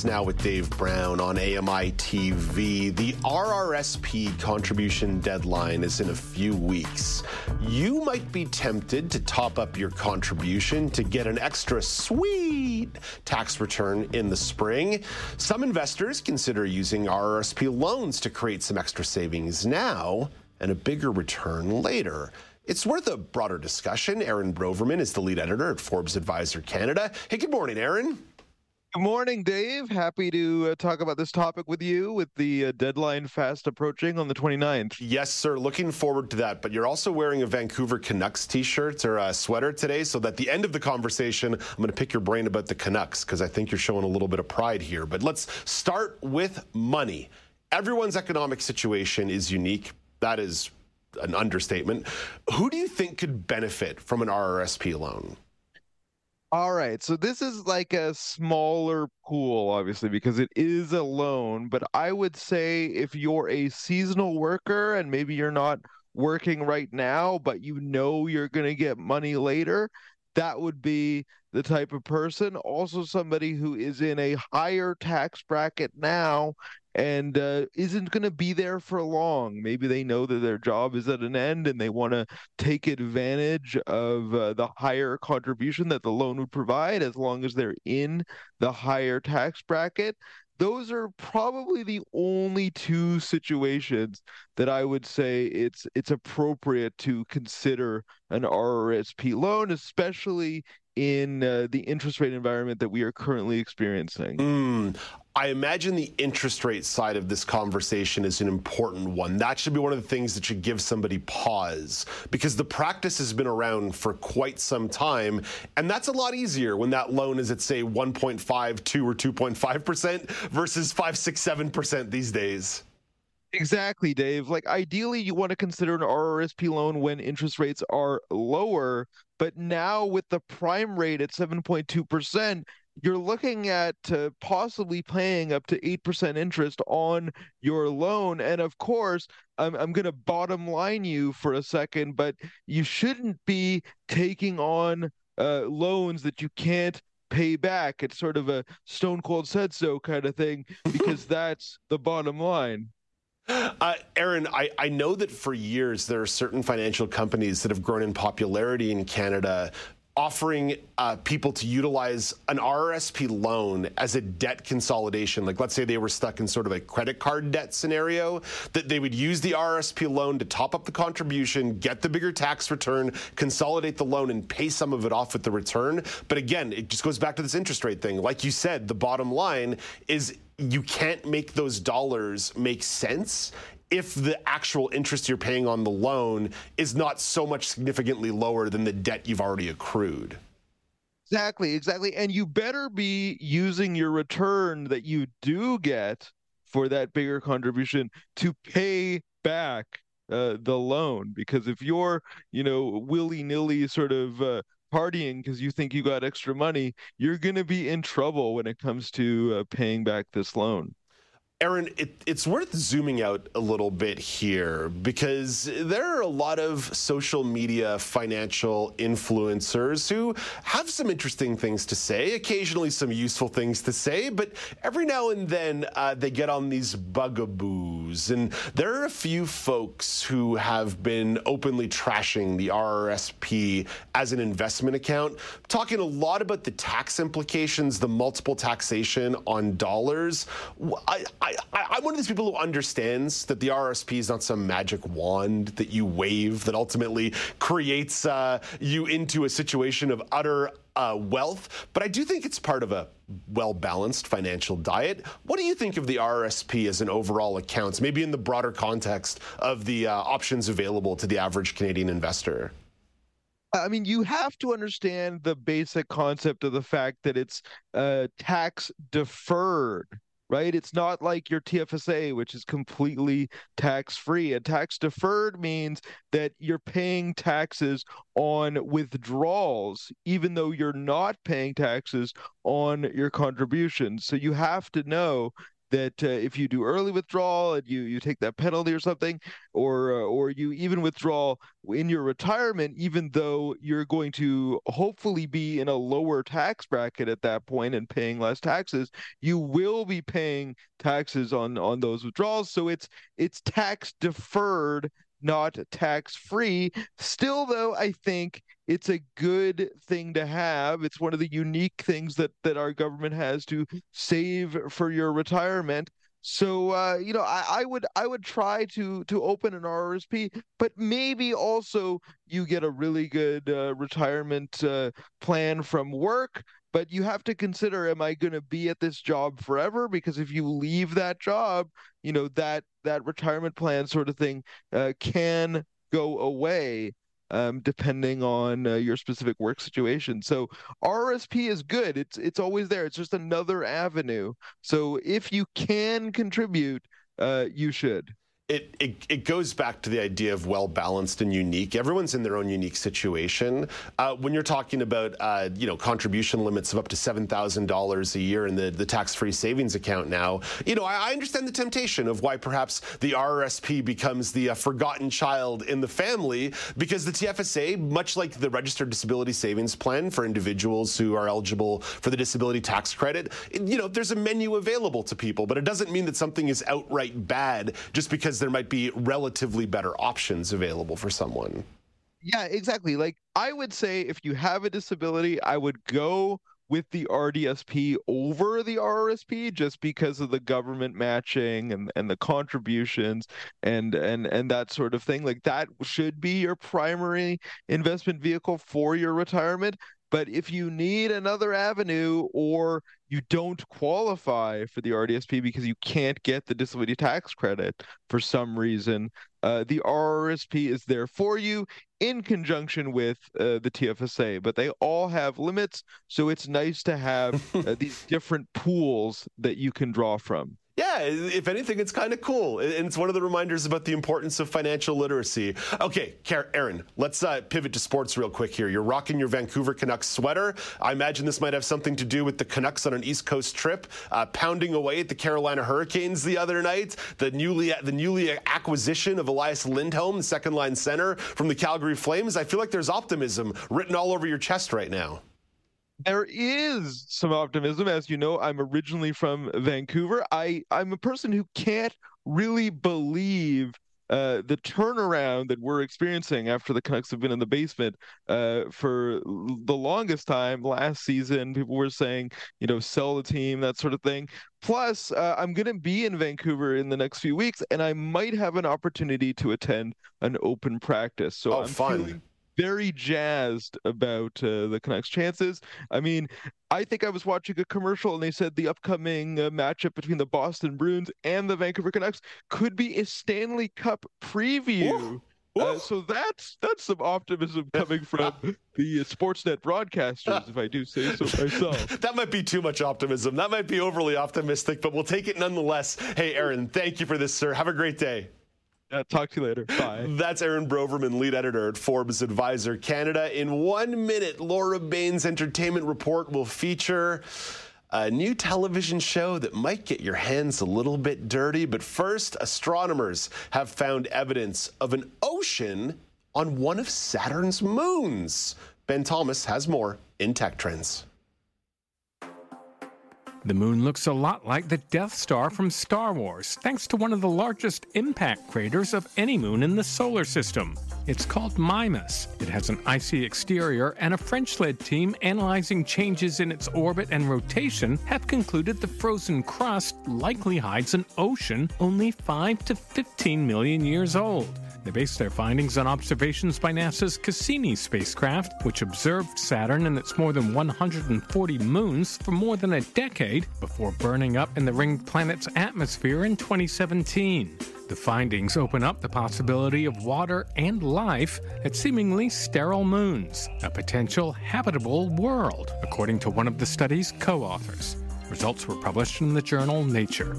Now with Dave Brown on AMI TV. The RRSP contribution deadline is in a few weeks. You might be tempted to top up your contribution to get an extra sweet tax return in the spring. Some investors consider using RRSP loans to create some extra savings now and a bigger return later. It's worth a broader discussion. Aaron Broverman is the lead editor at Forbes Advisor Canada. Hey, good morning, Aaron. Good morning, Dave. Happy to uh, talk about this topic with you with the uh, deadline fast approaching on the 29th. Yes, sir. Looking forward to that. But you're also wearing a Vancouver Canucks t shirt or a sweater today. So at the end of the conversation, I'm going to pick your brain about the Canucks because I think you're showing a little bit of pride here. But let's start with money. Everyone's economic situation is unique. That is an understatement. Who do you think could benefit from an RRSP loan? All right. So this is like a smaller pool, obviously, because it is a loan. But I would say if you're a seasonal worker and maybe you're not working right now, but you know you're going to get money later, that would be the type of person. Also, somebody who is in a higher tax bracket now and uh, isn't going to be there for long. Maybe they know that their job is at an end and they want to take advantage of uh, the higher contribution that the loan would provide as long as they're in the higher tax bracket. Those are probably the only two situations that I would say it's it's appropriate to consider an RRSP loan, especially in uh, the interest rate environment that we are currently experiencing? Mm, I imagine the interest rate side of this conversation is an important one. That should be one of the things that should give somebody pause because the practice has been around for quite some time. And that's a lot easier when that loan is at, say, 1.5, 2 or 2.5% versus 5, 6, 7% these days. Exactly, Dave. Like ideally you want to consider an RRSP loan when interest rates are lower, but now with the prime rate at 7.2%, you're looking at uh, possibly paying up to 8% interest on your loan. And of course, I'm, I'm going to bottom line you for a second, but you shouldn't be taking on uh, loans that you can't pay back. It's sort of a stone cold said so kind of thing, because that's the bottom line. Uh, Aaron, I, I know that for years there are certain financial companies that have grown in popularity in Canada offering uh, people to utilize an RRSP loan as a debt consolidation. Like, let's say they were stuck in sort of a credit card debt scenario, that they would use the RRSP loan to top up the contribution, get the bigger tax return, consolidate the loan, and pay some of it off with the return. But again, it just goes back to this interest rate thing. Like you said, the bottom line is you can't make those dollars make sense if the actual interest you're paying on the loan is not so much significantly lower than the debt you've already accrued. Exactly, exactly. And you better be using your return that you do get for that bigger contribution to pay back uh, the loan. Because if you're, you know, willy nilly sort of uh, partying because you think you got extra money, you're going to be in trouble when it comes to uh, paying back this loan. Aaron, it, it's worth zooming out a little bit here because there are a lot of social media financial influencers who have some interesting things to say, occasionally some useful things to say, but every now and then uh, they get on these bugaboos. And there are a few folks who have been openly trashing the RRSP as an investment account, talking a lot about the tax implications, the multiple taxation on dollars. I, I, am one of these people who understands that the RSP is not some magic wand that you wave that ultimately creates uh, you into a situation of utter uh, wealth, but I do think it's part of a well balanced financial diet. What do you think of the RSP as an overall account, maybe in the broader context of the uh, options available to the average Canadian investor? I mean, you have to understand the basic concept of the fact that it's uh, tax deferred right? It's not like your TFSA, which is completely tax free. And tax deferred means that you're paying taxes on withdrawals, even though you're not paying taxes on your contributions. So you have to know that uh, if you do early withdrawal and you you take that penalty or something, or uh, or you even withdraw in your retirement, even though you're going to hopefully be in a lower tax bracket at that point and paying less taxes, you will be paying taxes on on those withdrawals. So it's it's tax deferred not tax free. Still, though, I think it's a good thing to have. It's one of the unique things that that our government has to save for your retirement. So uh, you know, I, I would I would try to to open an RRSP, but maybe also you get a really good uh, retirement uh, plan from work. But you have to consider: Am I going to be at this job forever? Because if you leave that job, you know that that retirement plan sort of thing uh, can go away um, depending on uh, your specific work situation. So RSP is good. It's it's always there. It's just another avenue. So if you can contribute, uh, you should it, it, it goes back to the idea of well balanced and unique. Everyone's in their own unique situation. Uh, when you're talking about uh, you know contribution limits of up to seven thousand dollars a year in the, the tax free savings account now, you know I, I, understand the temptation of why perhaps the RRSP becomes the uh, forgotten child in the family because the TFSA, much like the registered disability savings plan for individuals who are eligible for the disability tax credit, you know there's a menu available to people, but it doesn't mean that something is outright bad just because because there might be relatively better options available for someone. Yeah, exactly. Like I would say if you have a disability, I would go with the RDSP over the RRSP just because of the government matching and, and the contributions and and and that sort of thing. Like that should be your primary investment vehicle for your retirement. But if you need another avenue or you don't qualify for the RDSP because you can't get the disability tax credit for some reason, uh, the RRSP is there for you in conjunction with uh, the TFSA. But they all have limits, so it's nice to have uh, these different pools that you can draw from. Yeah, if anything, it's kind of cool. And it's one of the reminders about the importance of financial literacy. Okay, Aaron, let's uh, pivot to sports real quick here. You're rocking your Vancouver Canucks sweater. I imagine this might have something to do with the Canucks on an East Coast trip, uh, pounding away at the Carolina Hurricanes the other night. The newly the newly acquisition of Elias Lindholm, the second line center from the Calgary Flames. I feel like there's optimism written all over your chest right now there is some optimism as you know i'm originally from vancouver i i'm a person who can't really believe uh, the turnaround that we're experiencing after the Canucks have been in the basement uh, for the longest time. Last season, people were saying, you know, sell the team, that sort of thing. Plus, uh, I'm going to be in Vancouver in the next few weeks, and I might have an opportunity to attend an open practice. So oh, I'm fun. feeling very jazzed about uh, the Canucks' chances. I mean, I think I was watching a commercial and they said the upcoming uh, matchup between the Boston Bruins and the Vancouver Canucks could be a Stanley Cup preview. Ooh. Uh, so that's that's some optimism coming from the uh, Sportsnet broadcasters, if I do say so myself. that might be too much optimism. That might be overly optimistic, but we'll take it nonetheless. Hey, Aaron, thank you for this, sir. Have a great day. Uh, talk to you later. Bye. That's Aaron Broverman, lead editor at Forbes Advisor Canada. In one minute, Laura Bain's entertainment report will feature a new television show that might get your hands a little bit dirty. But first, astronomers have found evidence of an ocean on one of Saturn's moons. Ben Thomas has more in Tech Trends. The moon looks a lot like the Death Star from Star Wars, thanks to one of the largest impact craters of any moon in the solar system. It's called Mimas. It has an icy exterior, and a French led team analyzing changes in its orbit and rotation have concluded the frozen crust likely hides an ocean only 5 to 15 million years old. They based their findings on observations by NASA's Cassini spacecraft, which observed Saturn and its more than 140 moons for more than a decade before burning up in the ringed planet's atmosphere in 2017. The findings open up the possibility of water and life at seemingly sterile moons, a potential habitable world, according to one of the study's co authors. Results were published in the journal Nature.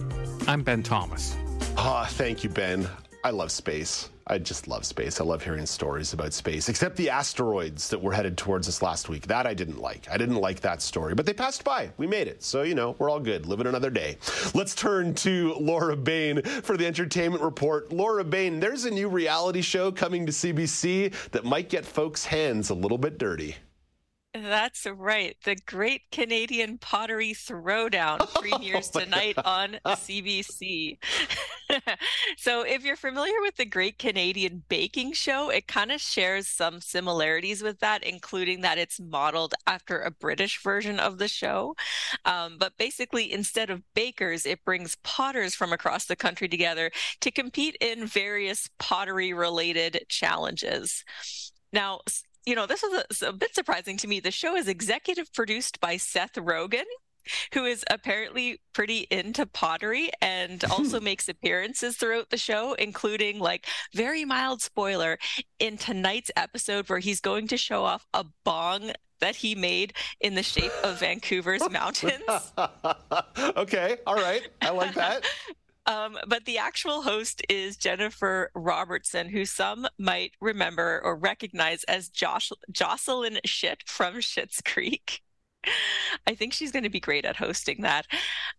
I'm Ben Thomas. Ah, oh, thank you, Ben. I love space. I just love space. I love hearing stories about space, except the asteroids that were headed towards us last week. That I didn't like. I didn't like that story, but they passed by. We made it. So, you know, we're all good. Living another day. Let's turn to Laura Bain for the entertainment report. Laura Bain, there's a new reality show coming to CBC that might get folks' hands a little bit dirty. That's right. The Great Canadian Pottery Throwdown premieres oh tonight on CBC. so, if you're familiar with the Great Canadian Baking Show, it kind of shares some similarities with that, including that it's modeled after a British version of the show. Um, but basically, instead of bakers, it brings potters from across the country together to compete in various pottery related challenges. Now, you know, this was a, a, bit surprising to me. The show is executive produced by Seth Rogen, who is apparently pretty into pottery and also makes appearances throughout the show, including like very mild spoiler in tonight's episode where he's going to show off a bong that he made in the shape of Vancouver's mountains. okay, all right. I like that. Um, but the actual host is Jennifer Robertson, who some might remember or recognize as Josh- Jocelyn Schitt from Schitt's Creek. I think she's going to be great at hosting that.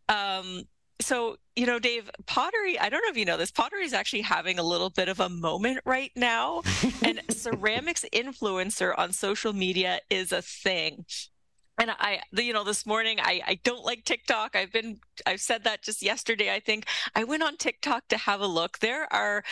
Um, so, you know, Dave, pottery, I don't know if you know this, pottery is actually having a little bit of a moment right now. and ceramics influencer on social media is a thing and I, you know, this morning I, I don't like TikTok. I've been, I've said that just yesterday. I think I went on TikTok to have a look. There are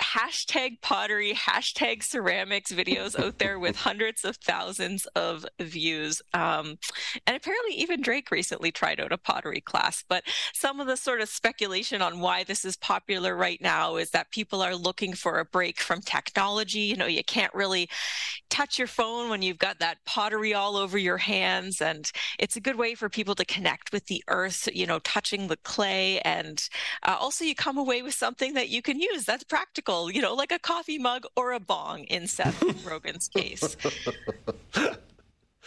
hashtag pottery, hashtag ceramics videos out there with hundreds of thousands of views. Um, and apparently, even Drake recently tried out a pottery class. But some of the sort of speculation on why this is popular right now is that people are looking for a break from technology. You know, you can't really touch your phone when you've got that pottery all over your hands hands and it's a good way for people to connect with the earth you know touching the clay and uh, also you come away with something that you can use that's practical you know like a coffee mug or a bong in seth rogen's case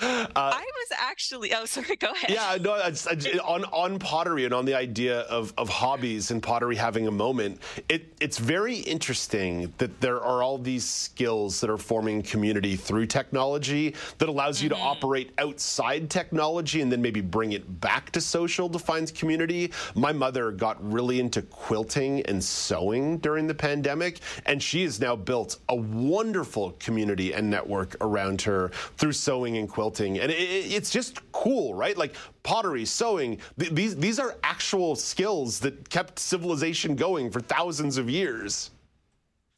uh, I was actually. Oh, sorry. Go ahead. Yeah, no. It's, on on pottery and on the idea of, of hobbies and pottery having a moment. It it's very interesting that there are all these skills that are forming community through technology that allows you mm-hmm. to operate outside technology and then maybe bring it back to social defines community. My mother got really into quilting and sewing during the pandemic, and she has now built a wonderful community and network around her through sewing and quilting and it, it's just cool, right? Like pottery, sewing. Th- these these are actual skills that kept civilization going for thousands of years.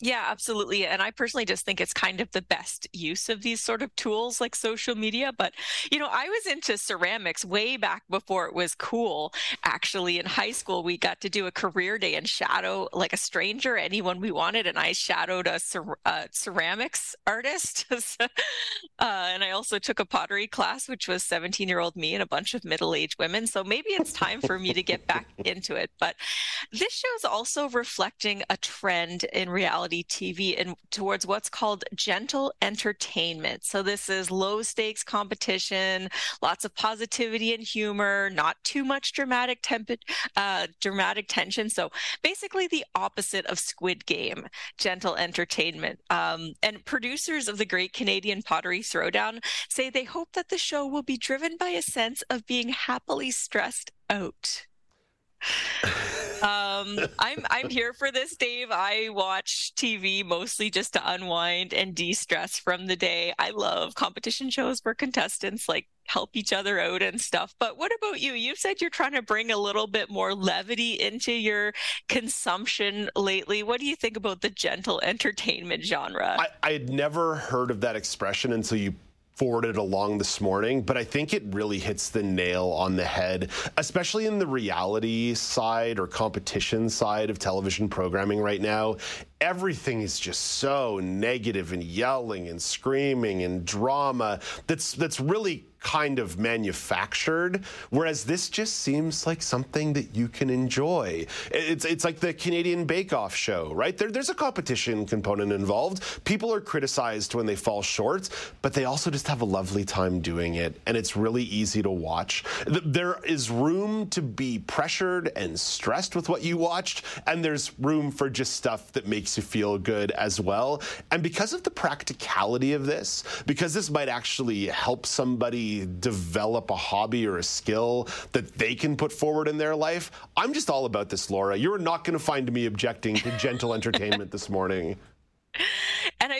Yeah, absolutely. And I personally just think it's kind of the best use of these sort of tools like social media. But, you know, I was into ceramics way back before it was cool. Actually, in high school, we got to do a career day and shadow like a stranger, anyone we wanted. And I shadowed a, cer- a ceramics artist. uh, and I also took a pottery class, which was 17 year old me and a bunch of middle aged women. So maybe it's time for me to get back into it. But this show is also reflecting a trend in reality reality TV and towards what's called gentle entertainment. So this is low stakes competition, lots of positivity and humor, not too much dramatic temp- uh, dramatic tension. So basically the opposite of Squid Game, gentle entertainment. Um, and producers of the Great Canadian Pottery Throwdown say they hope that the show will be driven by a sense of being happily stressed out um, I'm I'm here for this, Dave. I watch TV mostly just to unwind and de-stress from the day. I love competition shows where contestants like help each other out and stuff. But what about you? You've said you're trying to bring a little bit more levity into your consumption lately. What do you think about the gentle entertainment genre? I, I had never heard of that expression until you forwarded along this morning, but I think it really hits the nail on the head, especially in the reality side or competition side of television programming right now everything is just so negative and yelling and screaming and drama that's that's really kind of manufactured whereas this just seems like something that you can enjoy. It's it's like the Canadian Bake Off show right? There there's a competition component involved. People are criticized when they fall short but they also just have a lovely time doing it and it's really easy to watch. There is room to be pressured and stressed with what you watched and there's room for just stuff that makes makes you feel good as well. And because of the practicality of this, because this might actually help somebody develop a hobby or a skill that they can put forward in their life, I'm just all about this, Laura. You're not going to find me objecting to gentle entertainment this morning.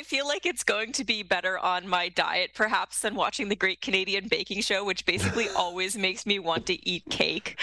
I feel like it's going to be better on my diet, perhaps, than watching the Great Canadian Baking Show, which basically always makes me want to eat cake.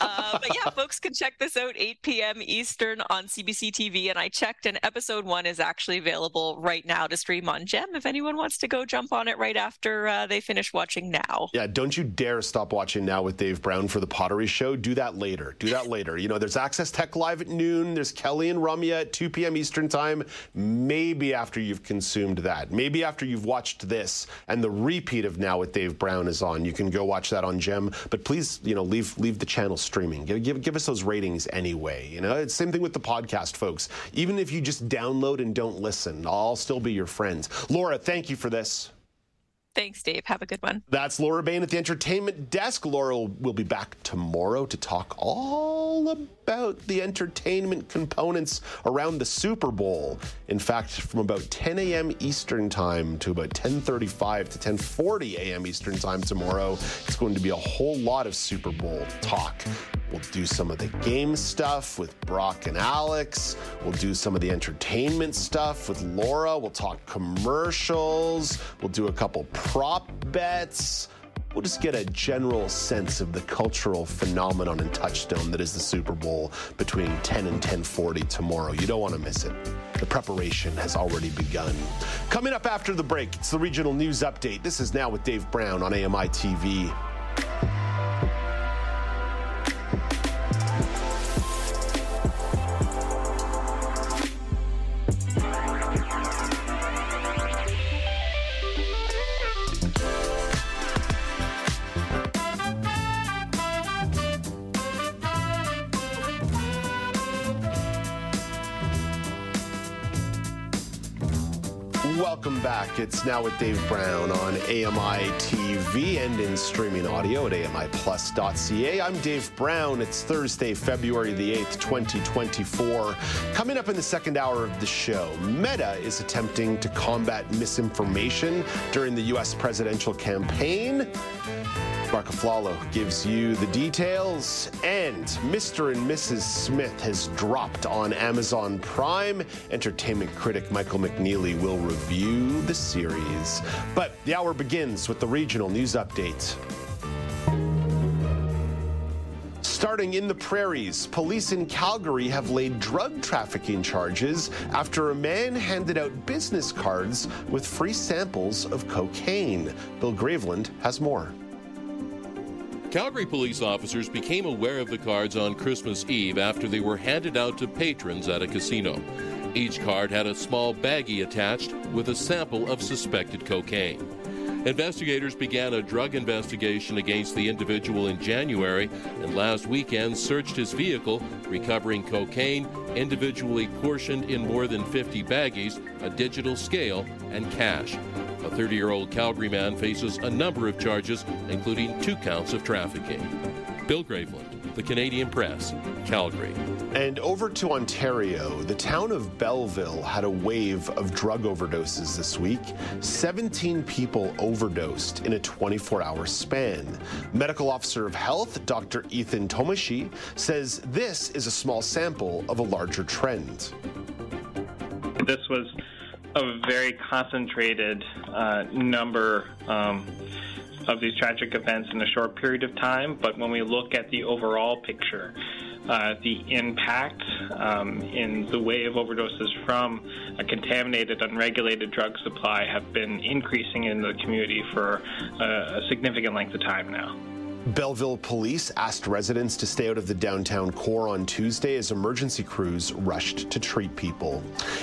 Um, but yeah, folks can check this out 8 p.m. Eastern on CBC TV. And I checked, and episode one is actually available right now to stream on Gem if anyone wants to go jump on it right after uh, they finish watching now. Yeah, don't you dare stop watching now with Dave Brown for the Pottery Show. Do that later. Do that later. You know, there's Access Tech Live at noon, there's Kelly and Ramya at 2 p.m. Eastern Time. Maybe after you've consumed that. Maybe after you've watched this and the repeat of Now with Dave Brown is on. You can go watch that on Gem. But please, you know, leave leave the channel streaming. Give, give, give us those ratings anyway. You know, it's same thing with the podcast, folks. Even if you just download and don't listen, I'll still be your friend. Laura, thank you for this. Thanks, Dave. Have a good one. That's Laura Bain at the entertainment desk. Laura will be back tomorrow to talk all about the entertainment components around the Super Bowl. In fact, from about 10 a.m. Eastern Time to about 10:35 to 10:40 a.m. Eastern Time tomorrow, it's going to be a whole lot of Super Bowl talk. We'll do some of the game stuff with Brock and Alex. We'll do some of the entertainment stuff with Laura. We'll talk commercials. We'll do a couple prop bets. We'll just get a general sense of the cultural phenomenon and touchstone that is the Super Bowl between 10 and 10:40 tomorrow. You don't want to miss it. The preparation has already begun. Coming up after the break, it's the regional news update. This is now with Dave Brown on AMI TV. Welcome back. It's now with Dave Brown on AMI TV and in streaming audio at AMIplus.ca. I'm Dave Brown. It's Thursday, February the 8th, 2024. Coming up in the second hour of the show, Meta is attempting to combat misinformation during the U.S. presidential campaign. Mark Aflalo gives you the details. And Mr. and Mrs. Smith has dropped on Amazon Prime. Entertainment critic Michael McNeely will review the series. But the hour begins with the regional news update. Starting in the prairies, police in Calgary have laid drug trafficking charges after a man handed out business cards with free samples of cocaine. Bill Graveland has more. Calgary police officers became aware of the cards on Christmas Eve after they were handed out to patrons at a casino. Each card had a small baggie attached with a sample of suspected cocaine. Investigators began a drug investigation against the individual in January and last weekend searched his vehicle, recovering cocaine individually portioned in more than 50 baggies, a digital scale, and cash. A 30 year old Calgary man faces a number of charges, including two counts of trafficking. Bill Graveland, The Canadian Press, Calgary. And over to Ontario, the town of Belleville had a wave of drug overdoses this week. 17 people overdosed in a 24 hour span. Medical Officer of Health, Dr. Ethan Toumishey, says this is a small sample of a larger trend. This was a very concentrated uh, number um, of these tragic events in a short period of time. But when we look at the overall picture, uh, the impact um, in the way of overdoses from a contaminated, unregulated drug supply have been increasing in the community for a significant length of time now. Belleville police asked residents to stay out of the downtown core on Tuesday as emergency crews rushed to treat people.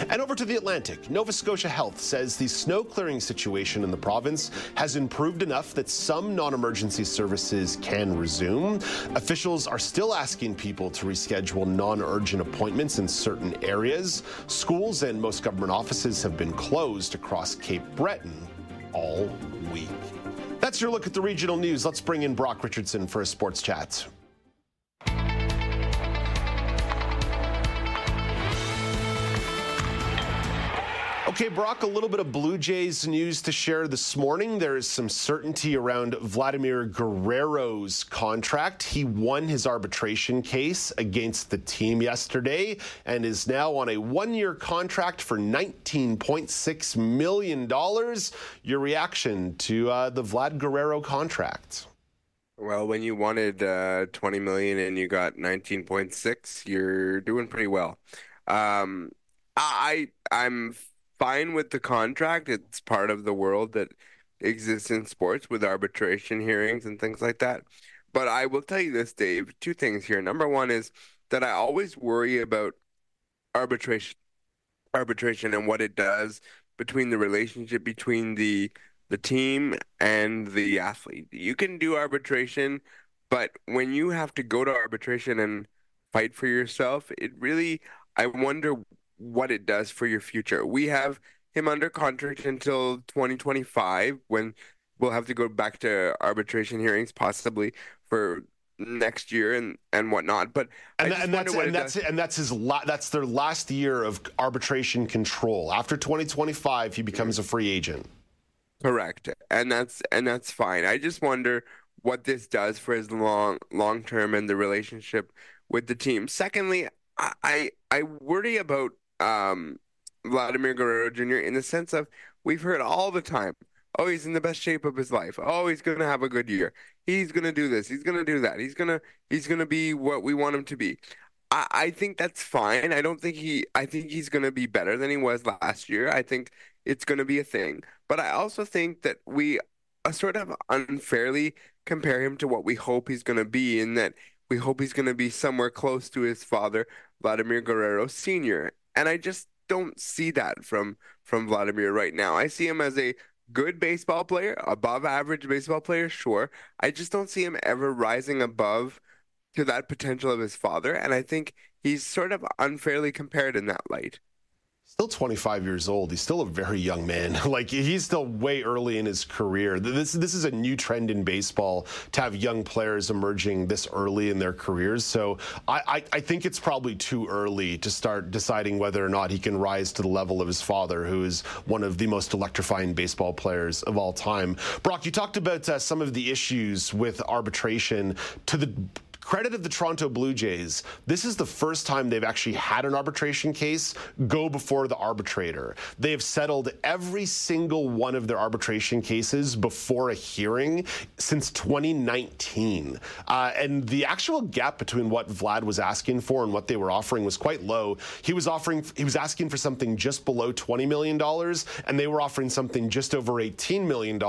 And over to the Atlantic, Nova Scotia Health says the snow clearing situation in the province has improved enough that some non emergency services can resume. Officials are still asking people to reschedule non urgent appointments in certain areas. Schools and most government offices have been closed across Cape Breton all week. That's your look at the regional news. Let's bring in Brock Richardson for a sports chat. Okay, Brock, a little bit of Blue Jays news to share this morning. There is some certainty around Vladimir Guerrero's contract. He won his arbitration case against the team yesterday and is now on a one year contract for $19.6 million. Your reaction to uh, the Vlad Guerrero contract? Well, when you wanted uh, 20 million and you got 19.6, you're doing pretty well. Um, I I'm fine with the contract. It's part of the world that exists in sports with arbitration hearings and things like that. But I will tell you this, Dave. Two things here. Number one is that I always worry about arbitration, arbitration, and what it does between the relationship between the the team and the athlete. You can do arbitration, but when you have to go to arbitration and fight for yourself, it really I wonder what it does for your future. We have him under contract until 2025 when we'll have to go back to arbitration hearings possibly for next year and and whatnot but and, that, and that's and that's and that's his la- that's their last year of arbitration control. After 2025 he becomes a free agent. Correct. And that's and that's fine. I just wonder what this does for his long long term and the relationship with the team. Secondly i i worry about um Vladimir Guerrero Jr. in the sense of we've heard all the time, oh, he's in the best shape of his life. Oh, he's gonna have a good year. He's gonna do this. He's gonna do that. He's gonna he's gonna be what we want him to be. I, I think that's fine. I don't think he. I think he's gonna be better than he was last year. I think it's gonna be a thing. But I also think that we uh, sort of unfairly compare him to what we hope he's gonna be, in that we hope he's gonna be somewhere close to his father, Vladimir Guerrero Sr. And I just don't see that from from Vladimir right now. I see him as a good baseball player, above average baseball player, sure. I just don't see him ever rising above to that potential of his father, and I think he's sort of unfairly compared in that light still 25 years old. He's still a very young man. like he's still way early in his career. This this is a new trend in baseball to have young players emerging this early in their careers. So I, I, I think it's probably too early to start deciding whether or not he can rise to the level of his father, who is one of the most electrifying baseball players of all time. Brock, you talked about uh, some of the issues with arbitration to the credit of the Toronto Blue Jays, this is the first time they've actually had an arbitration case go before the arbitrator. They have settled every single one of their arbitration cases before a hearing since 2019. Uh, and the actual gap between what Vlad was asking for and what they were offering was quite low. He was offering, he was asking for something just below $20 million, and they were offering something just over $18 million.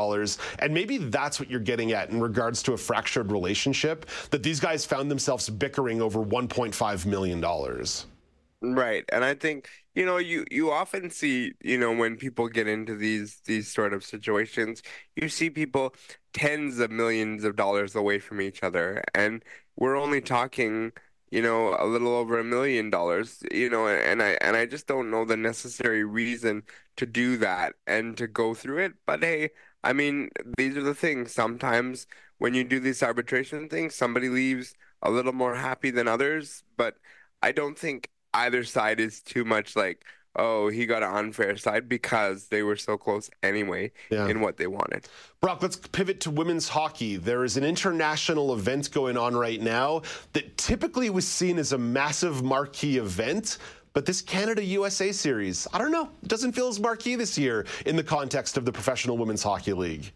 And maybe that's what you're getting at in regards to a fractured relationship, that these guys found themselves bickering over 1.5 million dollars. Right, and I think you know you you often see you know when people get into these these sort of situations, you see people tens of millions of dollars away from each other, and we're only talking you know a little over a million dollars you know and i and i just don't know the necessary reason to do that and to go through it but hey i mean these are the things sometimes when you do these arbitration things, somebody leaves a little more happy than others. But I don't think either side is too much like, oh, he got an unfair side because they were so close anyway yeah. in what they wanted. Brock, let's pivot to women's hockey. There is an international event going on right now that typically was seen as a massive marquee event. But this Canada USA series, I don't know, it doesn't feel as marquee this year in the context of the Professional Women's Hockey League.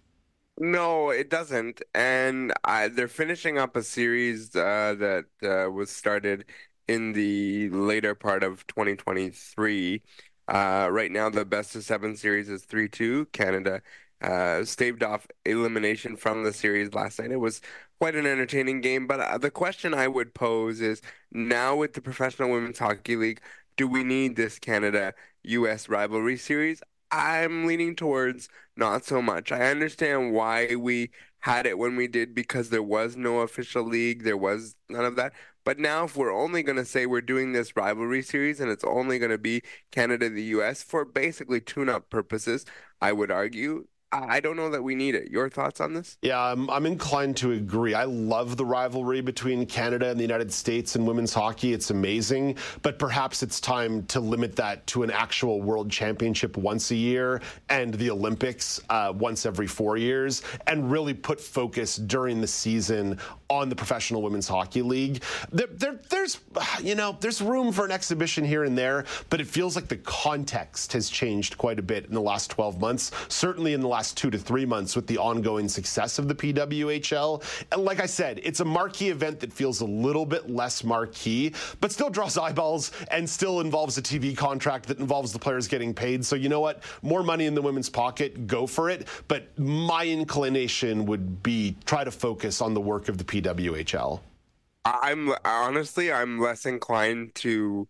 No, it doesn't. And I, they're finishing up a series uh, that uh, was started in the later part of 2023. Uh, right now, the best of seven series is 3 2. Canada uh, staved off elimination from the series last night. It was quite an entertaining game. But uh, the question I would pose is now with the Professional Women's Hockey League, do we need this Canada US rivalry series? I'm leaning towards not so much. I understand why we had it when we did because there was no official league, there was none of that. But now, if we're only going to say we're doing this rivalry series and it's only going to be Canada the US for basically tune up purposes, I would argue I don't know that we need it. Your thoughts on this? Yeah, I'm, I'm inclined to agree. I love the rivalry between Canada and the United States in women's hockey. It's amazing, but perhaps it's time to limit that to an actual world championship once a year and the Olympics uh, once every four years, and really put focus during the season on the Professional Women's Hockey League. There, there, there's, you know, there's room for an exhibition here and there, but it feels like the context has changed quite a bit in the last 12 months. Certainly in the last two to three months with the ongoing success of the PWHL. And like I said, it's a marquee event that feels a little bit less marquee, but still draws eyeballs and still involves a TV contract that involves the players getting paid. So you know what? More money in the women's pocket, go for it. But my inclination would be try to focus on the work of the PWHL. I'm honestly, I'm less inclined to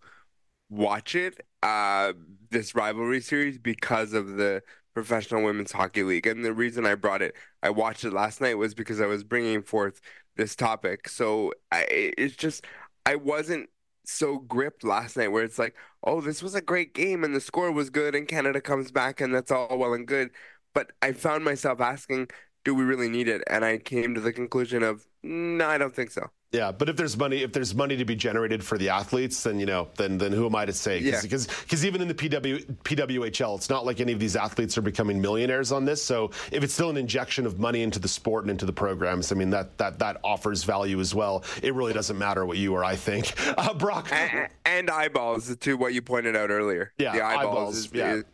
watch it, uh, this rivalry series, because of the Professional Women's Hockey League. And the reason I brought it, I watched it last night, was because I was bringing forth this topic. So I, it's just, I wasn't so gripped last night where it's like, oh, this was a great game and the score was good and Canada comes back and that's all well and good. But I found myself asking, do we really need it? And I came to the conclusion of, mm, no, I don't think so. Yeah, but if there's money, if there's money to be generated for the athletes, then you know, then then who am I to say? Cause, Yeah. Because because even in the PW, PWHL, it's not like any of these athletes are becoming millionaires on this. So if it's still an injection of money into the sport and into the programs, I mean that that that offers value as well. It really doesn't matter what you or I think. Uh, Brock and, and eyeballs to what you pointed out earlier. Yeah, the eyeballs, eyeballs, is, yeah. is-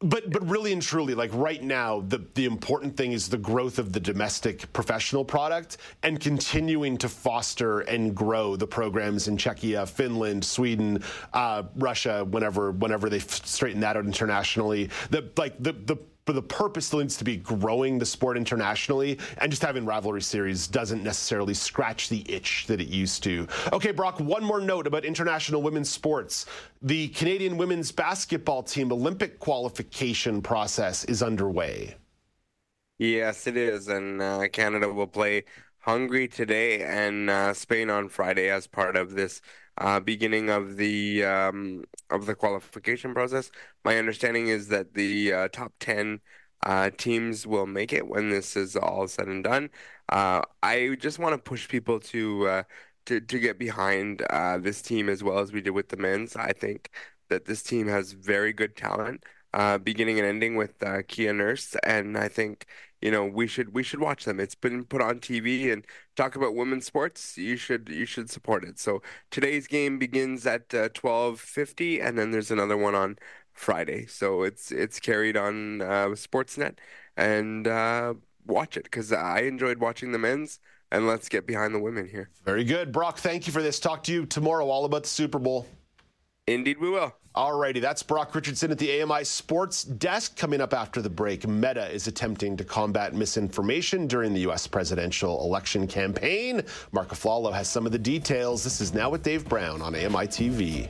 But but really and truly, like right now, the the important thing is the growth of the domestic professional product and continuing to foster and grow the programs in Czechia, Finland, Sweden, uh, Russia. Whenever whenever they straighten that out internationally, the like the the. But the purpose still needs to be growing the sport internationally, and just having rivalry series doesn't necessarily scratch the itch that it used to. Okay, Brock, one more note about international women's sports. The Canadian women's basketball team Olympic qualification process is underway. Yes, it is, and uh, Canada will play Hungary today and uh, Spain on Friday as part of this uh, beginning of the um, of the qualification process. My understanding is that the uh, top ten uh, teams will make it when this is all said and done. Uh, I just want to push people to uh, to to get behind uh, this team as well as we did with the men's. I think that this team has very good talent, beginning and ending with Kia Nurse, and I think you know we should we should watch them. It's been put on TV and talk about women's sports. You should you should support it. So today's game begins at uh, twelve fifty, and then there's another one on Friday. So it's it's carried on uh, Sportsnet, and uh, watch it because I enjoyed watching the men's. And let's get behind the women here. Very good. Brock, thank you for this. Talk to you tomorrow all about the Super Bowl. Indeed, we will. Alrighty, that's Brock Richardson at the AMI Sports Desk. Coming up after the break, Meta is attempting to combat misinformation during the U.S. presidential election campaign. Mark Aflalo has some of the details. This is Now with Dave Brown on AMI TV.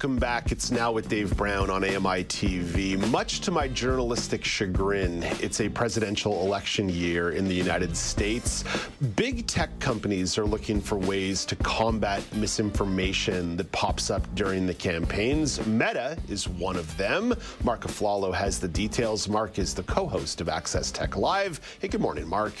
Welcome back. It's now with Dave Brown on AMI TV. Much to my journalistic chagrin, it's a presidential election year in the United States. Big tech companies are looking for ways to combat misinformation that pops up during the campaigns. Meta is one of them. Mark Aflalo has the details. Mark is the co host of Access Tech Live. Hey, good morning, Mark.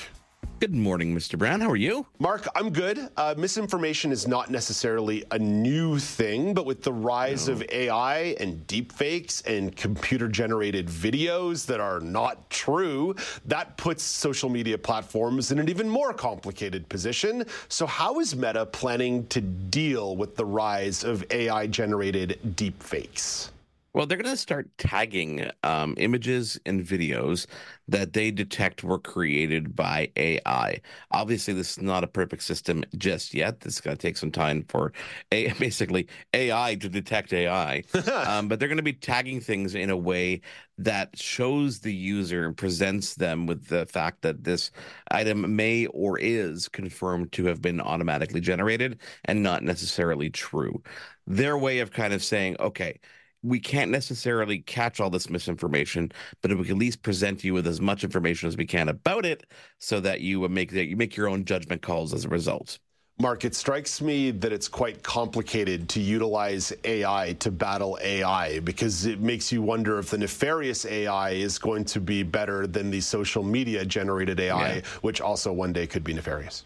Good morning, Mr. Brown. How are you? Mark, I'm good. Uh, misinformation is not necessarily a new thing, but with the rise of AI and deepfakes and computer generated videos that are not true, that puts social media platforms in an even more complicated position. So, how is Meta planning to deal with the rise of AI generated deepfakes? Well, they're going to start tagging um, images and videos that they detect were created by AI. Obviously, this is not a perfect system just yet. This is going to take some time for a, basically AI to detect AI. um, but they're going to be tagging things in a way that shows the user and presents them with the fact that this item may or is confirmed to have been automatically generated and not necessarily true. Their way of kind of saying, okay, we can't necessarily catch all this misinformation, but if we can at least present you with as much information as we can about it, so that you make that you make your own judgment calls as a result. Mark, it strikes me that it's quite complicated to utilize AI to battle AI because it makes you wonder if the nefarious AI is going to be better than the social media generated AI, Yeah. which also one day could be nefarious.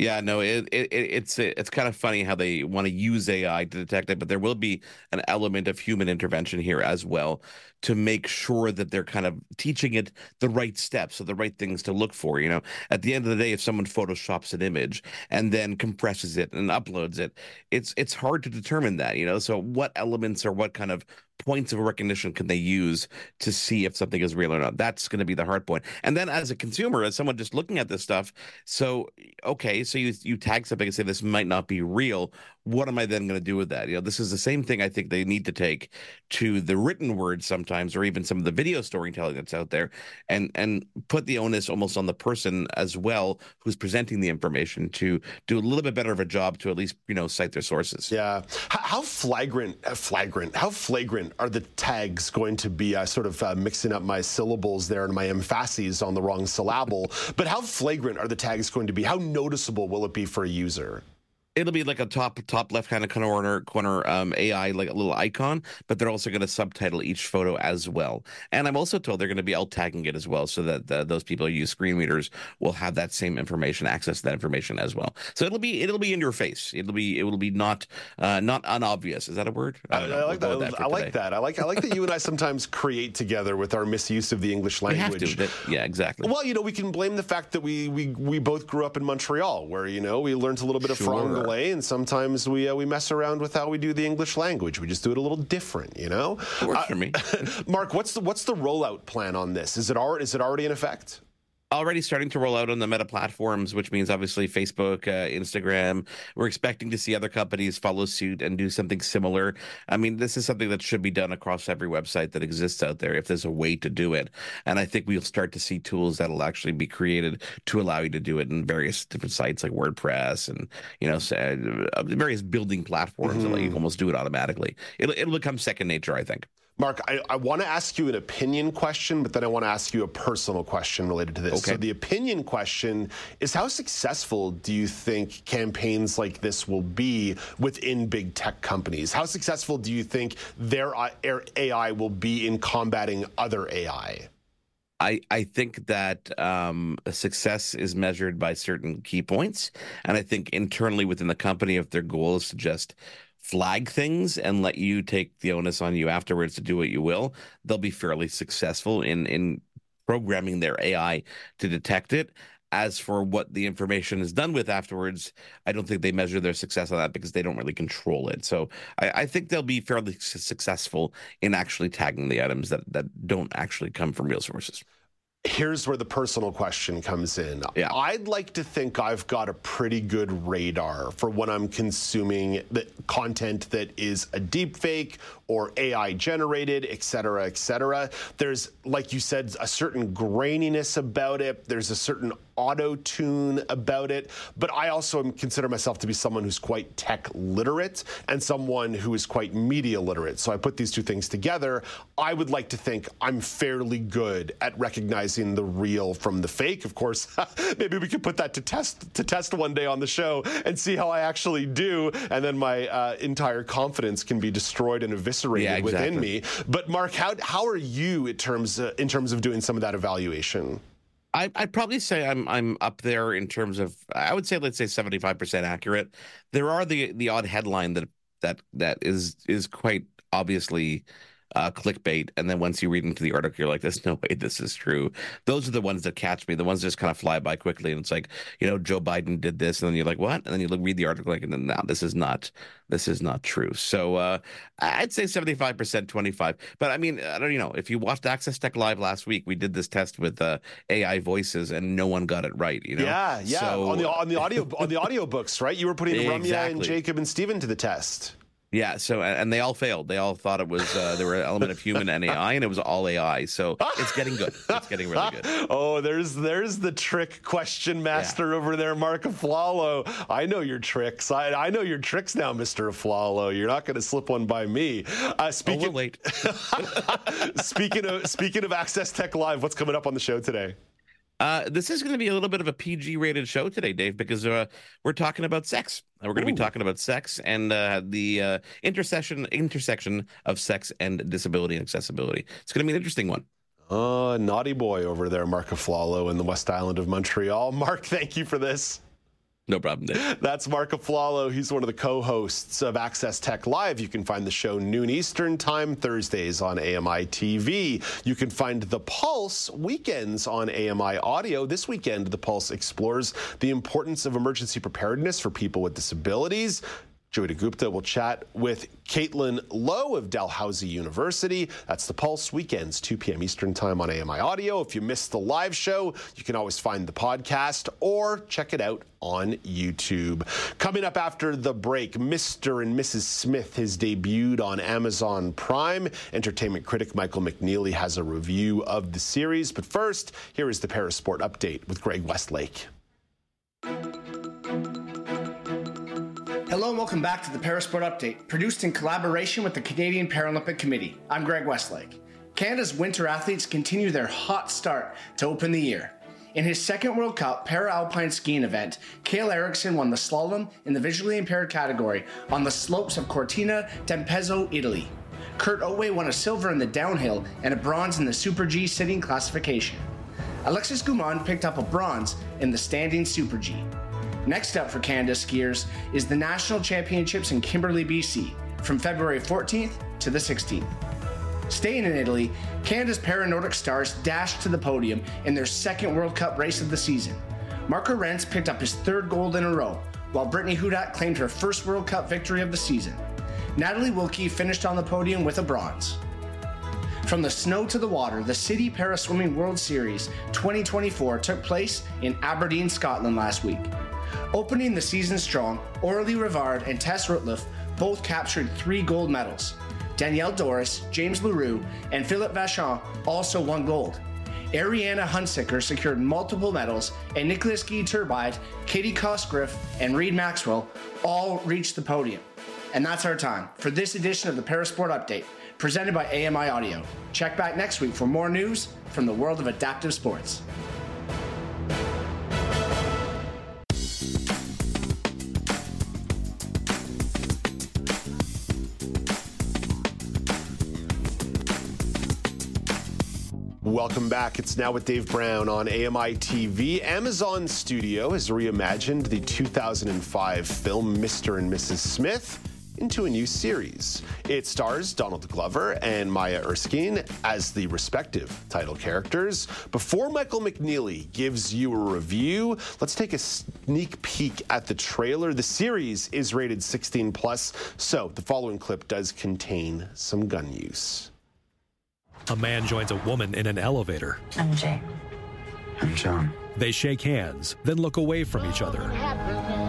Yeah, no, it, it it's it's kind of funny how they want to use AI to detect it, but there will be an element of human intervention here as well to make sure that they're kind of teaching it the right steps or the right things to look for. You know, at the end of the day, if someone photoshops an image and then compresses it and uploads it, it's it's hard to determine that. You know, so what elements or what kind of points of recognition can they use to see if something is real or not? That's going to be the hard point. And then as a consumer, as someone just looking at this stuff, so okay, so you you tag something and say this might not be real. What am I then going to do with that? You know, this is the same thing I think they need to take to the written word sometimes, or even some of the video storytelling that's out there, and and put the onus almost on the person as well who's presenting the information to do a little bit better of a job to at least you know cite their sources. Yeah, how flagrant, flagrant, how flagrant are the tags going to be? I sort of uh, mixing up my syllables there and my emphases on the wrong syllable. but how flagrant are the tags going to be? How noticeable will it be for a user? It'll be like a top top left hand corner corner um, AI like a little icon, but they're also going to subtitle each photo as well. And I'm also told they're going to be alt tagging it as well, so that uh, those people who use screen readers will have that same information, access to that information as well. So it'll be it'll be in your face. It'll be it will be not uh, not unobvious. Is that a word? I, I, I like we'll that. that I like that. I like I like that you and I sometimes create together with our misuse of the English language. We have to. That, yeah, exactly. Well, you know, we can blame the fact that we we we both grew up in Montreal, where you know we learned a little bit of sure. Franglais and sometimes we uh, we mess around with how we do the English language. We just do it a little different, you know. It works uh, for me. Mark, what's the what's the rollout plan on this? Is it already is it already in effect? Already starting to roll out on the meta platforms, which means obviously Facebook, uh, Instagram. We're expecting to see other companies follow suit and do something similar. I mean, this is something that should be done across every website that exists out there if there's a way to do it. And I think we'll start to see tools that'll actually be created to allow you to do it in various different sites like WordPress and, you know, uh, various building platforms mm-hmm. that let you mm-hmm. almost do it automatically. It'll, it'll become second nature, I think. Mark, I, I want to ask you an opinion question, but then I want to ask you a personal question related to this. Okay. So, the opinion question is how successful do you think campaigns like this will be within big tech companies? How successful do you think their AI will be in combating other AI? I, I think that um, success is measured by certain key points. And I think internally within the company, if their goal is to just flag things and let you take the onus on you afterwards to do what you will, they'll be fairly successful in in programming their AI to detect it. As for what the information is done with afterwards, I don't think they measure their success on that because they don't really control it. So I, I think they'll be fairly successful in actually tagging the items that, that don't actually come from real sources here's where the personal question comes in. Yeah. I'd like to think I've got a pretty good radar for when I'm consuming the content that is a deep fake or AI generated, et cetera, et cetera. There's, like you said, a certain graininess about it. There's a certain auto tune about it. But I also consider myself to be someone who's quite tech literate and someone who is quite media literate. So I put these two things together. I would like to think I'm fairly good at recognizing the real from the fake. Of course, maybe we could put that to test to test one day on the show and see how I actually do, and then my uh, entire confidence can be destroyed and eviscerated yeah, exactly. within me. But Mark, how how are you in terms uh, in terms of doing some of that evaluation? I, would probably say I'm I'm up there in terms of I would say let's say 75% accurate. There are the the odd headline that that that is is quite obviously uh, clickbait, and then once you read into the article, you're like, "There's no way this is true." Those are the ones that catch me. The ones that just kind of fly by quickly, and it's like, you know, Joe Biden did this, and then you're like, "What?" And then you look, read the article, like, and then now this is not, this is not true. So uh, I'd say 75 percent, 25. But I mean, I don't, you know, if you watched Access Tech Live last week, we did this test with uh, AI voices, and no one got it right. You know? Yeah, yeah. So, on the on the audio on the audio books, right? You were putting exactly. Ramya and Jacob and Stephen to the test. Yeah. So and they all failed. They all thought it was uh, there were an element of human and AI, and it was all AI. So it's getting good. It's getting really good. oh, there's there's the trick question master yeah. over there, Mark Aflalo. I know your tricks. I, I know your tricks now, Mister Aflalo. You're not going to slip one by me. Uh, speaking, oh, we'll speaking of speaking of Access Tech Live, what's coming up on the show today? Uh, this is going to be a little bit of a PG rated show today, Dave, because uh, we're talking about sex. We're going to be talking about sex and uh, the uh, intersection intersection of sex and disability and accessibility. It's going to be an interesting one. Oh, naughty boy over there, Mark Aflalo in the West Island of Montreal. Mark, thank you for this. No problem, Dave. That's Mark Aflalo. He's one of the co-hosts of Access Tech Live. You can find the show noon Eastern Time, Thursdays on AMI TV. You can find The Pulse weekends on AMI Audio. This weekend, The Pulse explores the importance of emergency preparedness for people with disabilities. Joy Gupta will chat with Caitlin Lowe of Dalhousie University. That's the Pulse weekends, 2 p.m. Eastern Time on AMI Audio. If you missed the live show, you can always find the podcast or check it out on YouTube. Coming up after the break, Mr. and Mrs. Smith has debuted on Amazon Prime. Entertainment critic Michael McNeely has a review of the series. But first, here is the Parasport update with Greg Westlake. Hello and welcome back to the Parasport Update, produced in collaboration with the Canadian Paralympic Committee. I'm Greg Westlake. Canada's winter athletes continue their hot start to open the year. In his second World Cup para alpine skiing event, Kalle Eriksson won the slalom in the visually impaired category on the slopes of Cortina d'Ampezzo, Italy. Kurt Oatway won a silver in the downhill and a bronze in the Super G sitting classification. Alexis Guimond picked up a bronze in the standing Super G. Next up for Canada skiers is the National Championships in Kimberley, BC, from February 14th to the 16th. Staying in Italy, Canada's para Nordic stars dashed to the podium in their second World Cup race of the season. Mark Arendz picked up his third gold in a row, while Brittany Hudak claimed her first World Cup victory of the season. Natalie Wilkie finished on the podium with a bronze. From the snow to the water, the Citi Para Swimming World Series 2024 took place in Aberdeen, Scotland last week. Opening the season strong, Aurélie Rivard and Tess Routliffe both captured three gold medals. Danielle Dorris, James Leroux, and Philippe Vachon also won gold. Arianna Hunsicker secured multiple medals, and Nicholas Guy Turbide, Katie Cosgriffe, and Reid Maxwell all reached the podium. And that's our time for this edition of the Parasport Update, presented by AMI Audio. Check back next week for more news from the world of adaptive sports. Welcome back. It's now with Dave Brown on AMI TV. Amazon Studio has reimagined the 2005 film Mr. and Mrs. Smith into a new series. It stars Donald Glover and Maya Erskine as the respective title characters. Before Michael McNeely gives you a review, let's take a sneak peek at the trailer. The series is rated 16 plus, so the following clip does contain some gun use. A man joins a woman in an elevator. I'm Jay. I'm John. They shake hands, then look away from each other.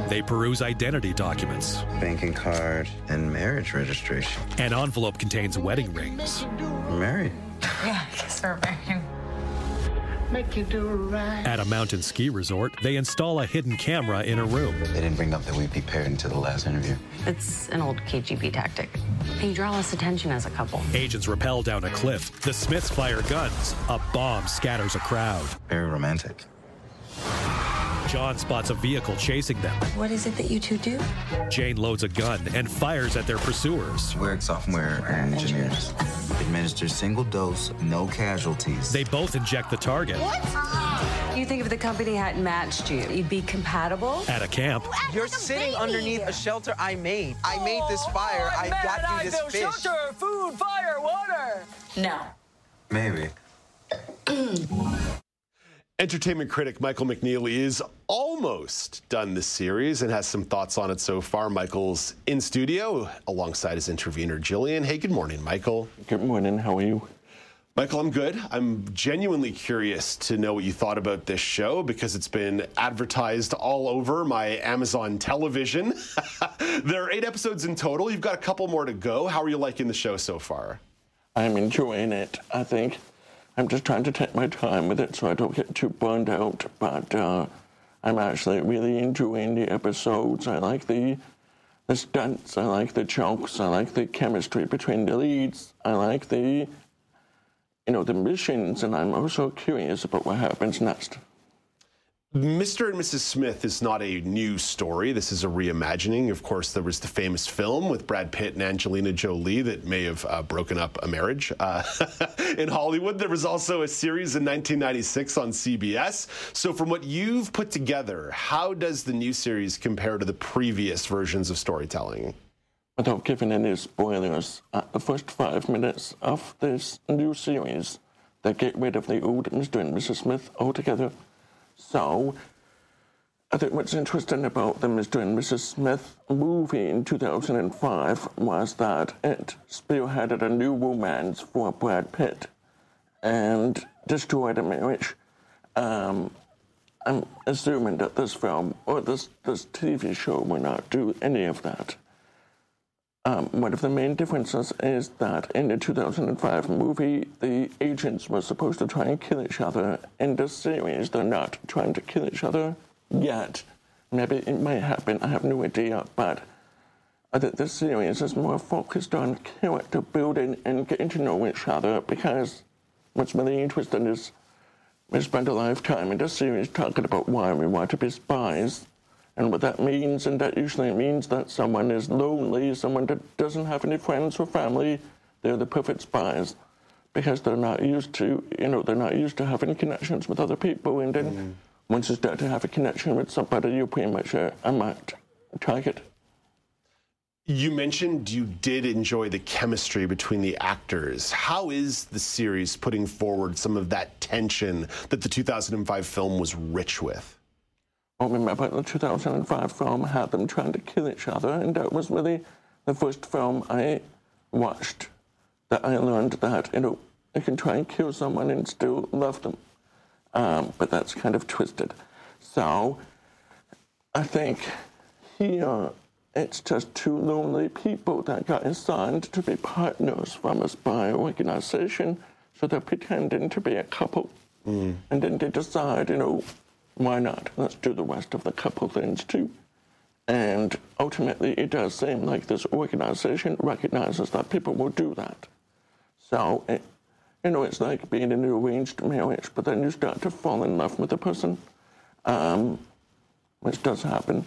They peruse identity documents. Banking card and marriage registration. An envelope contains wedding rings. We're married. Yeah, I guess we're married. Make you do right. At a mountain ski resort, they install a hidden camera in a room. They didn't bring up that we'd be paired until the last interview. It's an old KGB tactic. They draw less attention as a couple. Agents rappel down a cliff. The Smiths fire guns. A bomb scatters a crowd. Very romantic. John spots a vehicle chasing them. What is it that you two do? Jane loads a gun and fires at their pursuers. We're software engineers. Administer single dose, no casualties. They both inject the target. What? You think if the company hadn't matched you, you'd be compatible? At a camp. You're sitting baby. underneath a shelter I made. I oh, made this fire. Oh, I got you I this built fish. Shelter, food, fire, water. No. Maybe. Entertainment critic Michael McNeely is almost done this series and has some thoughts on it so far. Michael's in studio alongside his intervener, Jillian. Hey, good morning, Michael. Good morning. How are you? Michael, I'm good. I'm genuinely curious to know what you thought about this show because it's been advertised all over my Amazon television. there are eight episodes in total. You've got a couple more to go. How are you liking the show so far? I'm enjoying it, I think. I'm just trying to take my time with it so I don't get too burned out. But uh, I'm actually really enjoying the episodes. I like the the stunts. I like the jokes. I like the chemistry between the leads. I like the you know the missions, and I'm also curious about what happens next. Mr. and Mrs. Smith is not a new story. This is a reimagining. Of course, there was the famous film with Brad Pitt and Angelina Jolie that may have uh, broken up a marriage uh, in Hollywood. There was also a series in 1996 on CBS. So, from what you've put together, how does the new series compare to the previous versions of storytelling? Without giving any spoilers, at the first five minutes of this new series, they get rid of the old Mr. and Mrs. Smith altogether. So, I think what's interesting about the Mr. and Mrs. Smith movie in 2005 was that it spearheaded a new romance for Brad Pitt and destroyed a marriage. Um, I'm assuming that this film or this, this TV show will not do any of that. Um, one of the main differences is that in the 2005 movie, the agents were supposed to try and kill each other. In this series, they're not trying to kill each other yet. Maybe it might happen, I have no idea, but I think this series is more focused on character building and getting to know each other because what's really interesting is we spend a lifetime in this series talking about why we want to be spies and what that means, and that usually means that someone is lonely, someone that doesn't have any friends or family, they're the perfect spies because they're not used to, you know, they're not used to having connections with other people. And then mm. once you start to have a connection with somebody, you're pretty much a, a marked target. You mentioned you did enjoy the chemistry between the actors. How is the series putting forward some of that tension that the 2005 film was rich with? I remember the 2005 film had them trying to kill each other, and that was really the first film I watched that I learned that, you know, you can try and kill someone and still love them. Um, but that's kind of twisted. So I think here it's just two lonely people that got assigned to be partners from a spy organization. So they're pretending to be a couple. Mm. And then they decide, you know, why not? Let's do the rest of the couple things too. And ultimately, it does seem like this organization recognizes that people will do that. So, it, you know, it's like being in an arranged marriage, but then you start to fall in love with the person, um, which does happen.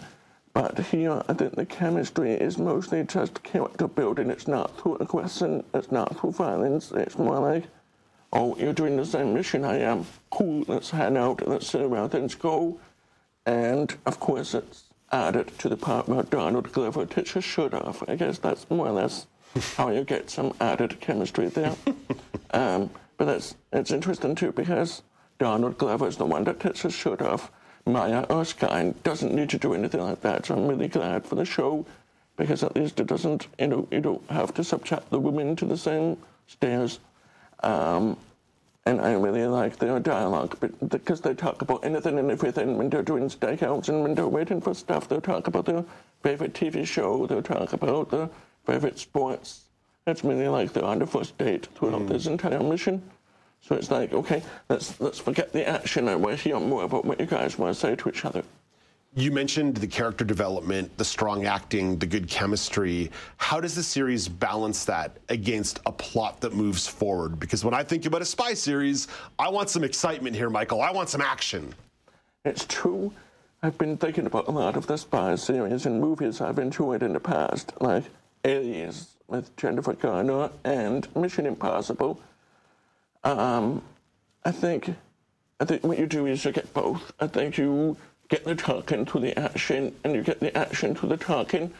But here, I think the chemistry is mostly just character building. It's not through aggression, it's not through violence, it's more like oh, you're doing the same mission I am. Cool, let's hang out, let's see where things go. And of course, it's added to the part where Donald Glover takes his shirt off. I guess that's more or less how you get some added chemistry there. um, but that's it's interesting too because Donald Glover is the one that takes his shirt off. Maya Erskine doesn't need to do anything like that, so I'm really glad for the show because at least it doesn't, you know, you don't have to subject the women to the same stairs um, and I really like their dialogue because they talk about anything and everything when they're doing stakeouts and when they're waiting for stuff. They'll talk about their favorite TV show. They'll talk about their favorite sports. It's really like they're on the first date throughout mm. this entire mission. So it's like, okay, let's let's forget the action and we'll hear more about what you guys want to say to each other. You mentioned the character development, the strong acting, the good chemistry. How does the series balance that against a plot that moves forward? Because when I think about a spy series, I want some excitement here, Michael. I want some action. It's true. I've been thinking about a lot of the spy series and movies I've enjoyed in the past, like Alias with Jennifer Garner and Mission Impossible. Um, I think, I think what you do is you get both. I think you get the talking to the action, and you get the action to the talking,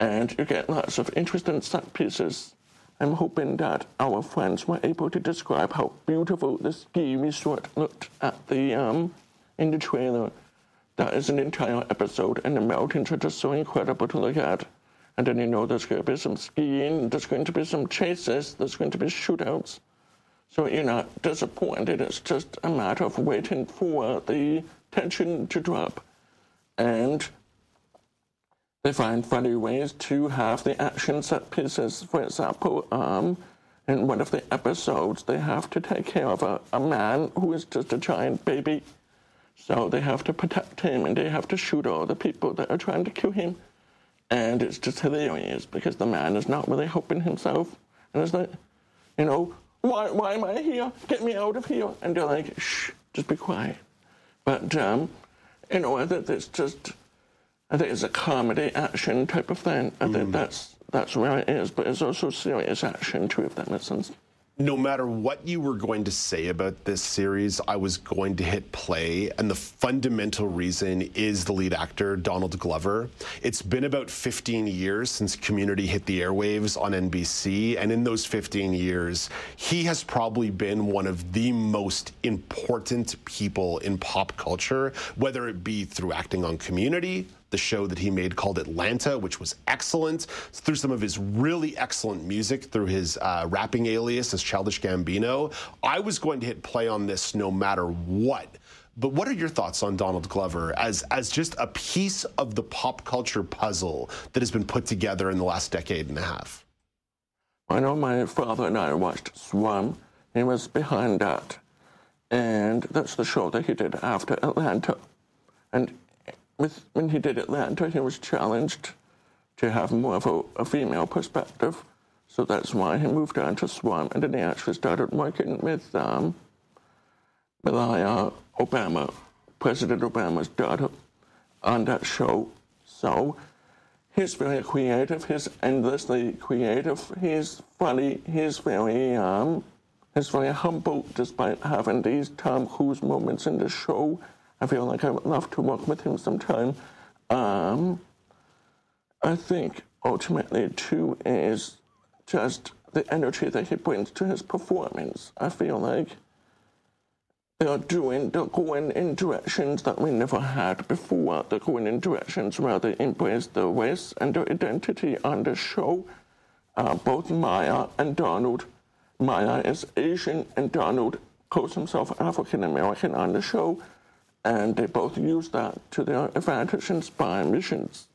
and you get lots of interesting set pieces. I'm hoping that our friends were able to describe how beautiful the ski resort looked at the um, in the trailer. That is an entire episode, and the mountains are just so incredible to look at. And then you know there's going to be some skiing, there's going to be some chases, there's going to be shootouts. So you're not disappointed. It's just a matter of waiting for the tension to drop. And they find funny ways to have the action set pieces. For example, um, in one of the episodes, they have to take care of a, a man who is just a giant baby. So they have to protect him and they have to shoot all the people that are trying to kill him. And it's just hilarious because the man is not really helping himself. And it's like, you know, why, why am I here? Get me out of here. And they're like, shh, just be quiet. But um, you know, I think it's just, I think it's a comedy action type of thing. I think that's that's where it is, but it's also serious action too, if that makes sense. No matter what you were going to say about this series, I was going to hit play. And the fundamental reason is the lead actor, Donald Glover. It's been about 15 years since Community hit the airwaves on NBC. And in those 15 years, he has probably been one of the most important people in pop culture, whether it be through acting on Community, the show that he made called Atlanta, which was excellent, through some of his really excellent music, through his uh, rapping alias as Childish Gambino. I was going to hit play on this no matter what. But what are your thoughts on Donald Glover as as just a piece of the pop culture puzzle that has been put together in the last decade and a half? I know my father and I watched Swarm. He was behind that. And that's the show that he did after Atlanta. And with, when he did Atlanta, he was challenged to have more of a, a female perspective. So that's why he moved on to Swarm. And then he actually started working with um, Obama, President Obama's daughter, on that show. So he's very creative. He's endlessly creative. He's funny. He's very um, he's very humble, despite having these Tom Cruise moments in the show. I feel like I would love to work with him sometime. Um, I think ultimately too is just the energy that he brings to his performance. I feel like they're doing, they're going in directions that we never had before. They're going in directions where they embrace their race and their identity on the show. Uh, both Maya and Donald. Maya is Asian, and Donald calls himself African American on the show, and they both use that to their advantage in spy missions.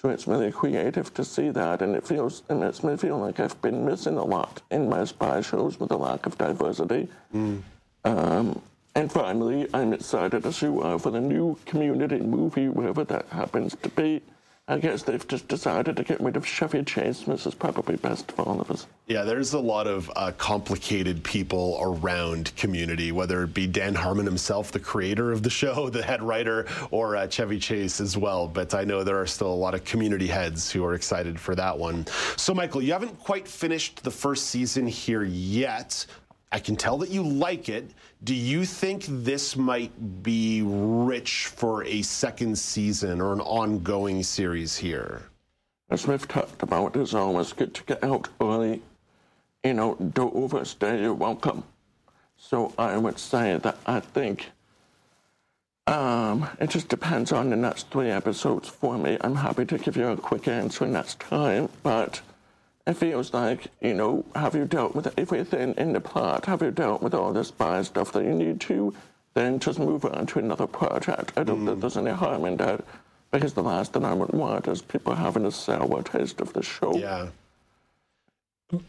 So it's really creative to see that, and it feels it makes me feel like I've been missing a lot in my spy shows with a lack of diversity. Um, and finally, I'm excited as you are for the new community movie, wherever that happens to be. I guess they've just decided to get rid of Chevy Chase, this is probably best for all of us. Yeah, there's a lot of uh, complicated people around Community, whether it be Dan Harmon himself, the creator of the show, the head writer, or uh, Chevy Chase as well. But I know there are still a lot of Community heads who are excited for that one. So, Michael, you haven't quite finished the first season here yet. I can tell that you like it. Do you think this might be rich for a second season or an ongoing series here? As we've talked about, it's always good to get out early. You know, don't overstay your welcome. So I would say that I think um, it just depends on the next three episodes for me. I'm happy to give you a quick answer next time, but it feels like, you know, have you dealt with everything in the plot? Have you dealt with all the spy stuff that you need to? Then just move on to another project. I don't think mm. there's any harm in that because the last thing I would want is people having a sour taste of the show. Yeah.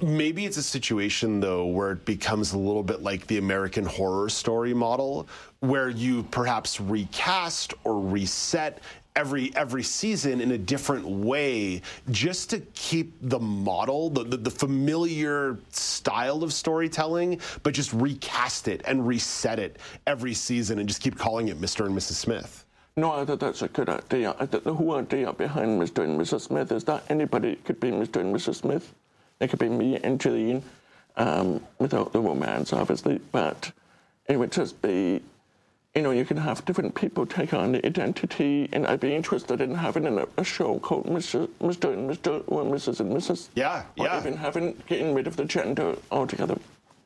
Maybe it's a situation though where it becomes a little bit like the American horror story model where you perhaps recast or reset every every season in a different way just to keep the model the, the, the familiar style of storytelling but just recast it and reset it every season and just keep calling it Mr. and Mrs. Smith. No, I think that's a good idea. I think the whole idea behind Mr. and Mrs. Smith is that anybody could be Mr. and Mrs. Smith. It could be me and Gillian, um, without the romance, obviously, but it would just be, you know, you can have different people take on the identity, and I'd be interested in having a, a show called Mr. Mr. and Mr. or Mrs. and Mrs. Yeah, or yeah. even having getting rid of the gender altogether.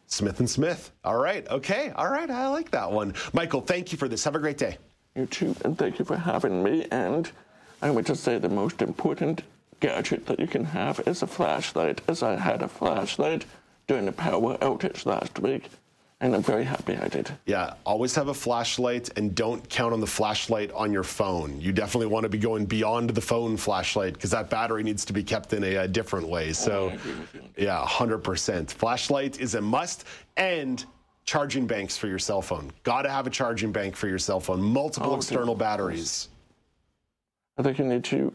Smith and Smith. All right. Okay. All right. I like that one. Michael, thank you for this. Have a great day. You too, and thank you for having me. And I would just say the most important gadget that you can have is a flashlight, as I had a flashlight during the power outage last week, and I'm very happy I did. Yeah, always have a flashlight and don't count on the flashlight on your phone. You definitely want to be going beyond the phone flashlight because that battery needs to be kept in a, a different way. Oh, so, yeah, 100%. Flashlight is a must and charging banks for your cell phone. Got to have a charging bank for your cell phone, multiple Oh, external batteries. I think you need to.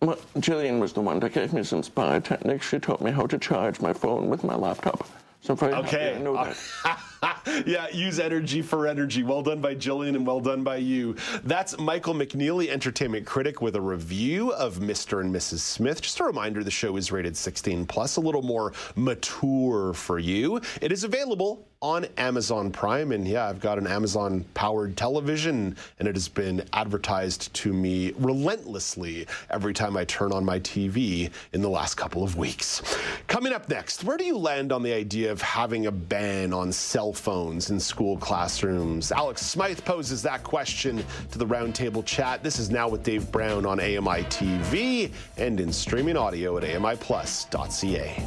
Well, Jillian was the one that gave me some spy techniques. She taught me how to charge my phone with my laptop. Okay. I know that. yeah, use energy for energy. Well done by Jillian and well done by you. That's Michael McNeely, entertainment critic, with a review of Mr. and Mrs. Smith. Just a reminder the show is rated 16 plus, a little more mature for you. It is available on Amazon Prime. And yeah, I've got an Amazon powered television, and it has been advertised to me relentlessly every time I turn on my TV in the last couple of weeks. Coming up next, where do you land on the idea of having a ban on cell phones in school classrooms? Alex Smythe poses that question to the roundtable chat. This is now with Dave Brown on AMI TV and in streaming audio at AMIplus.ca.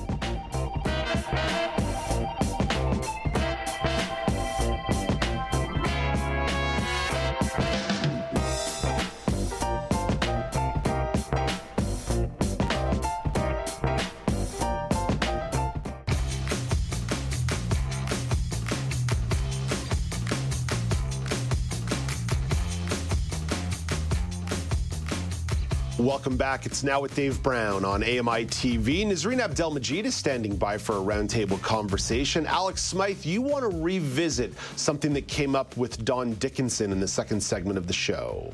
Welcome back. It's now with Dave Brown on AMI TV. Nazreen Abdelmajid is standing by for a roundtable conversation. Alex Smythe, you want to revisit something that came up with Dawn Dickinson in the second segment of the show.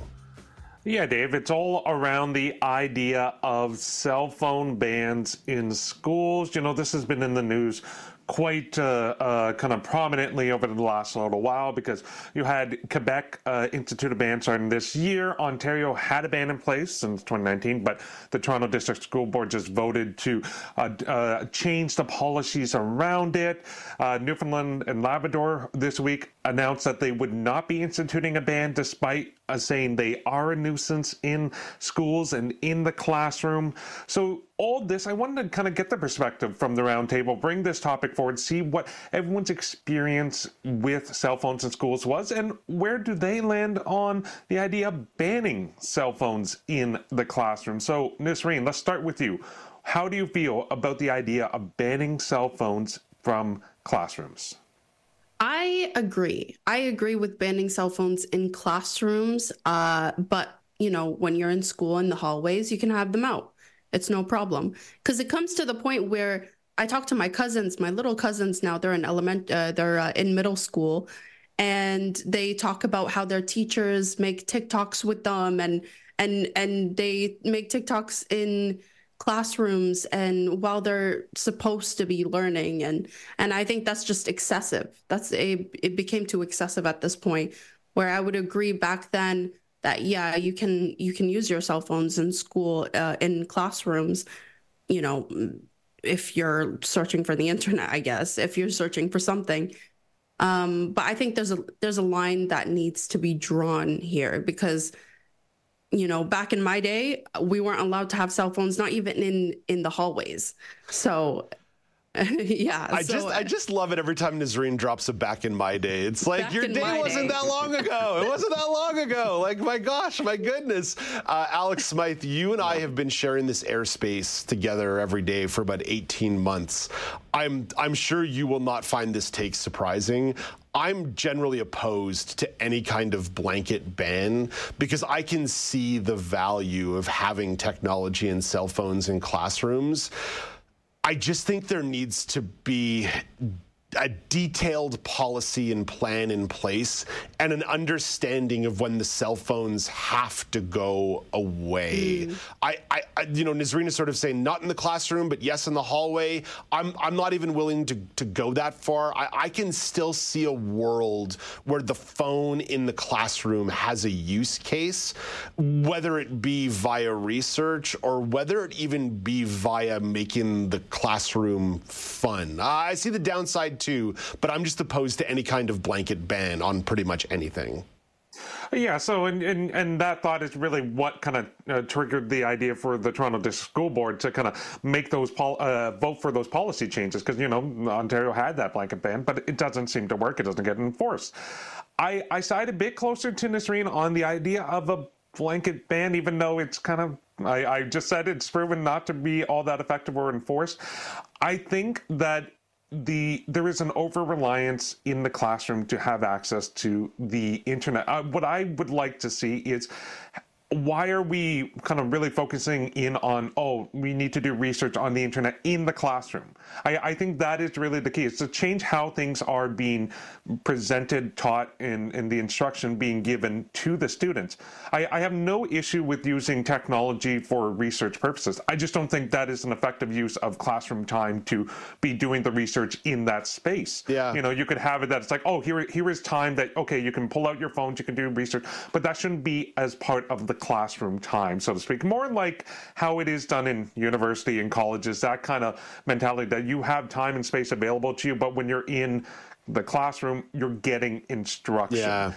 Yeah, Dave, it's all around the idea of cell phone bans in schools. You know, this has been in the news quite uh, uh, kind of prominently over the last little while because you had Quebec uh, institute a ban starting this year. Ontario had a ban in place since 2019, but the Toronto District School Board just voted to uh, uh, change the policies around it. Uh, Newfoundland and Labrador this week announced that they would not be instituting a ban despite Uh, saying they are a nuisance in schools and in the classroom. So, all this, I wanted to kind of get the perspective from the roundtable, bring this topic forward, see what everyone's experience with cell phones in schools was, and where do they land on the idea of banning cell phones in the classroom. So, Nisreen, let's start with you. How do you feel about the idea of banning cell phones from classrooms? I agree. I agree with banning cell phones in classrooms. Uh, but you know, when you're in school in the hallways, you can have them out. It's no problem because it comes to the point where I talk to my cousins, my little cousins now. They're in element, uh, they're uh, in middle school, and they talk about how their teachers make TikToks with them, and and and they make TikToks in classrooms and while they're supposed to be learning and and I think that's just excessive. That's a it became too excessive at this point where I would agree back then that yeah, you can you can use your cell phones in school uh, in classrooms, you know, if you're searching for the internet, I guess, if you're searching for something. Um, but I think there's a there's a line that needs to be drawn here because you know, back in my day, we weren't allowed to have cell phones, not even in in the hallways. So yeah. I so, just I just love it every time Nazreen drops a back in my day. It's like your day wasn't day. that long ago. It wasn't that long ago. Like my gosh, my goodness. Uh, Alex Smythe, you and I have been sharing this airspace together every day for about 18 months. I'm I'm sure you will not find this take surprising. I'm generally opposed to any kind of blanket ban because I can see the value of having technology and cell phones in classrooms. I just think there needs to be a detailed policy and plan in place and an understanding of when the cell phones have to go away. Mm. I, I, I, you know, Nazreen is sort of saying not in the classroom, but yes in the hallway. I'm, I'm not even willing to, to go that far. I, I can still see a world where the phone in the classroom has a use case, whether it be via research or whether it even be via making the classroom fun. I see the downside too, but I'm just opposed to any kind of blanket ban on pretty much anything. Yeah, so and, and and that thought is really what kind of uh, triggered the idea for the Toronto District School Board to kind of make those pol- uh, vote for those policy changes because you know Ontario had that blanket ban, but it doesn't seem to work. It doesn't get enforced. I I side a bit closer to Nazreen on the idea of a blanket ban, even though it's kind of I, I just said it's proven not to be all that effective or enforced. I think that the there is an over reliance in the classroom to have access to the internet. Uh, what I would like to see is why are we kind of really focusing in on oh we need to do research on the internet in the classroom? I, I think that is really the key. It's to change how things are being presented taught in, in the instruction being given to the students. I, I have no issue with using technology for research purposes. I just don't think that is an effective use of classroom time to be doing the research in that space. Yeah. You know you could have it that it's like oh here here is time that okay you can pull out your phones you can do research but that shouldn't be as part of the classroom time, so to speak. More like how it is done in university and colleges, that kind of mentality that you have time and space available to you, but when you're in the classroom, you're getting instruction. Yeah.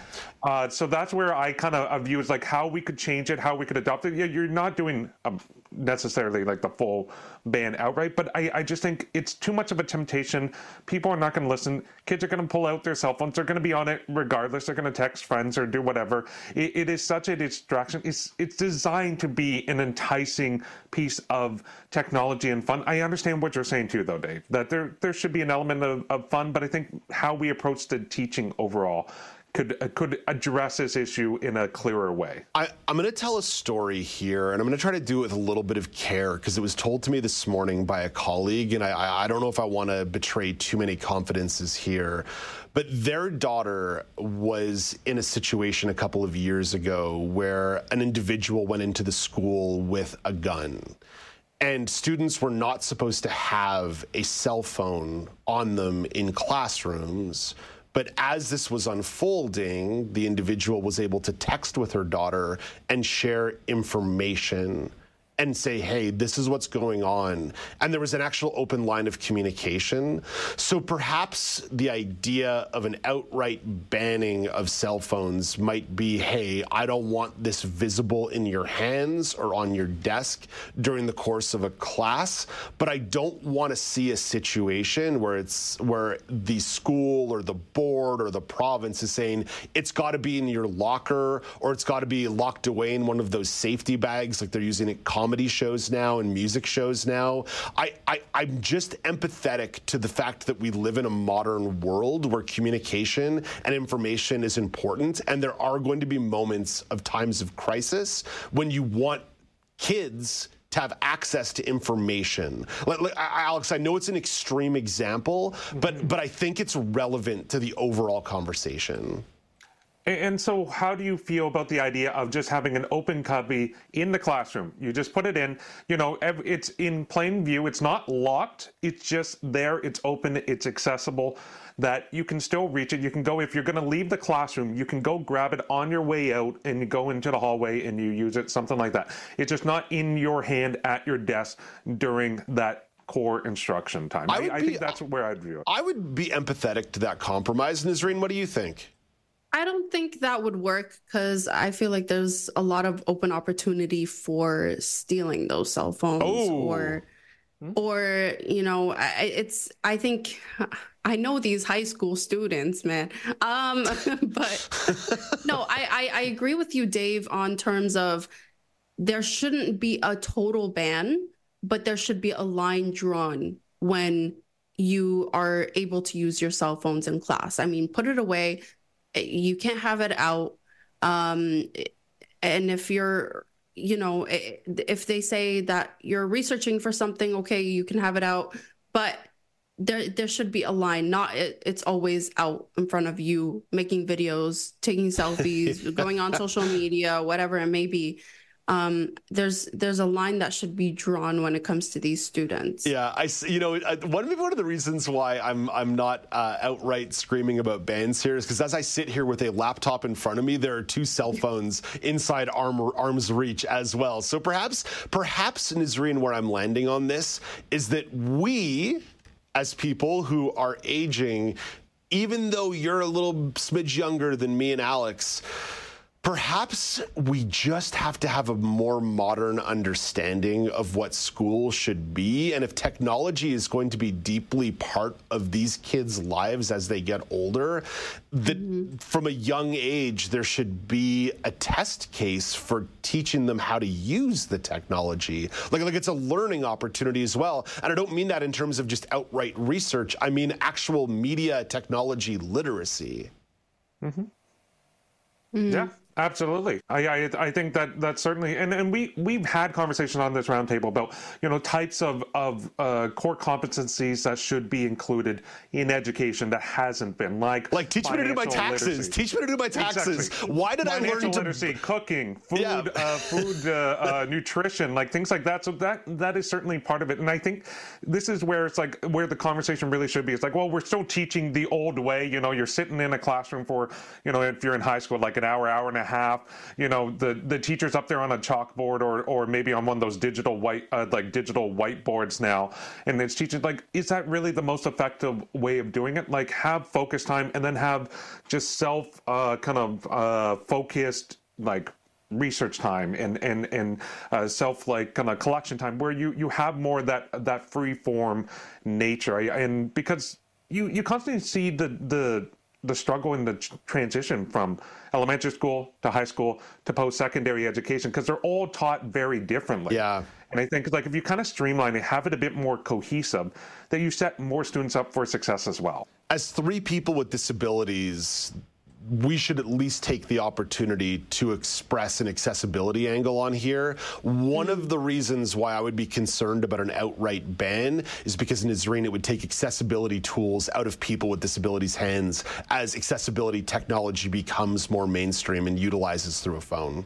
Uh, so that's where I kind of view is like how we could change it, how we could adopt it. Yeah, you're not doing um, necessarily like the full ban outright, but I, I just think it's too much of a temptation. People are not going to listen. Kids are going to pull out their cell phones. They're going to be on it regardless. They're going to text friends or do whatever. It, it is such a distraction. It's it's designed to be an enticing piece of technology and fun. I understand what you're saying too, though, Dave. That there there should be an element of, of fun, but I think how we approach the teaching overall could uh, could address this issue in a clearer way. I, I'm going to tell a story here, and I'm going to try to do it with a little bit of care because it was told to me this morning by a colleague, and I, I don't know if I want to betray too many confidences here. But their daughter was in a situation a couple of years ago where an individual went into the school with a gun. And students were not supposed to have a cell phone on them in classrooms. But as this was unfolding, the individual was able to text with her daughter and share information and say, hey, this is what's going on. And there was an actual open line of communication. So perhaps the idea of an outright banning of cell phones might be, hey, I don't want this visible in your hands or on your desk during the course of a class, but I don't want to see a situation where it's where the school or the board or the province is saying it's got to be in your locker or it's got to be locked away in one of those safety bags like they're using it comedy shows now and music shows now. I, I, I'm just empathetic to the fact that we live in a modern world where communication and information is important. And there are going to be moments of times of crisis when you want kids to have access to information. Like, like, Alex, I know it's an extreme example, but but I think it's relevant to the overall conversation. And so, how do you feel about the idea of just having an open copy in the classroom? You just put it in, you know, it's in plain view, it's not locked, it's just there, it's open, it's accessible, that you can still reach it. You can go, if you're going to leave the classroom, you can go grab it on your way out and you go into the hallway and you use it, something like that. It's just not in your hand at your desk during that core instruction time. I, I, be, think that's where I'd view it. I would be empathetic to that compromise. Nazreen, what do you think? I don't think that would work because I feel like there's a lot of open opportunity for stealing those cell phones oh. or or you know I, it's i think i know these high school students man. Um but no I, I i agree with you dave on terms of there shouldn't be a total ban but there should be a line drawn when you are able to use your cell phones in class. I mean put it away you can't have it out. Um and if you're you know if they say that you're researching for something okay you can have it out. But there there should be a line. Not it, it's always out in front of you making videos taking selfies going on social media whatever it may be um, there's there's a line that should be drawn when it comes to these students. Yeah, I you know one of one of the reasons why I'm I'm not uh, outright screaming about bans here is because as I sit here with a laptop in front of me, there are two cell phones inside arm, arm's reach as well. So perhaps perhaps Nazreen, where I'm landing on this is that we as people who are aging, even though you're a little smidge younger than me and Alex Perhaps we just have to have a more modern understanding of what school should be. And if technology is going to be deeply part of these kids' lives as they get older, that mm-hmm. from a young age, there should be a test case for teaching them how to use the technology. Like, like it's a learning opportunity as well. And I don't mean that in terms of just outright research, I mean actual media technology literacy. Mm-hmm. Mm-hmm. Yeah. Absolutely, I, I I think that that's certainly, and, and we we've had conversations on this roundtable about you know types of of uh, core competencies that should be included in education that hasn't been like like teach me to do my taxes, literacy. teach me to do my taxes. Exactly. Why did I learn to literacy, cooking, food, Yeah. uh, food, uh, uh, nutrition, like things like that. So that that is certainly part of it, and I think this is where it's like where the conversation really should be. It's like, well, we're still teaching the old way. You know, you're sitting in a classroom for, you know, if you're in high school, like an hour, hour and a half. You know, the the teacher's up there on a chalkboard or or maybe on one of those digital white uh, like digital whiteboards now, and it's teaching like, is that really the most effective way of doing it? Like, have focus time and then have just self uh, kind of uh, focused like research time and and and uh, self like kind of collection time where you you have more that that free form nature and because you you constantly see the the the struggle in the transition from elementary school to high school to post secondary education because they're all taught very differently yeah and I think like if you kind of streamline it, have it a bit more cohesive, that you set more students up for success as well. As three people with disabilities, we should at least take the opportunity to express an accessibility angle on here. One of the reasons why I would be concerned about an outright ban is because in Nazreen it would take accessibility tools out of people with disabilities' hands as accessibility technology becomes more mainstream and utilizes through a phone.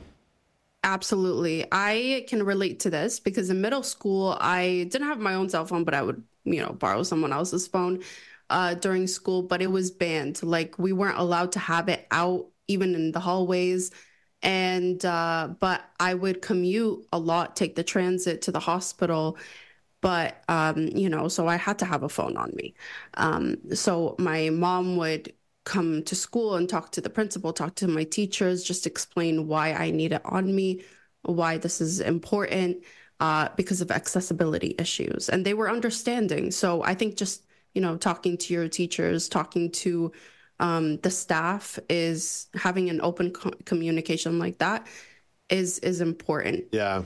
Absolutely. I can relate to this because in middle school, I didn't have my own cell phone, but I would, you know, borrow someone else's phone uh, during school, but it was banned. Like we weren't allowed to have it out even in the hallways. And, uh, but I would commute a lot, take the transit to the hospital. But, um, you know, so I had to have a phone on me. Um, so my mom would come to school and talk to the principal, talk to my teachers, just explain why I need it on me, why this is important, uh, because of accessibility issues. And they were understanding. So I think just, you know, talking to your teachers, talking to um, the staff is having an open co- communication like that is is important. Yeah.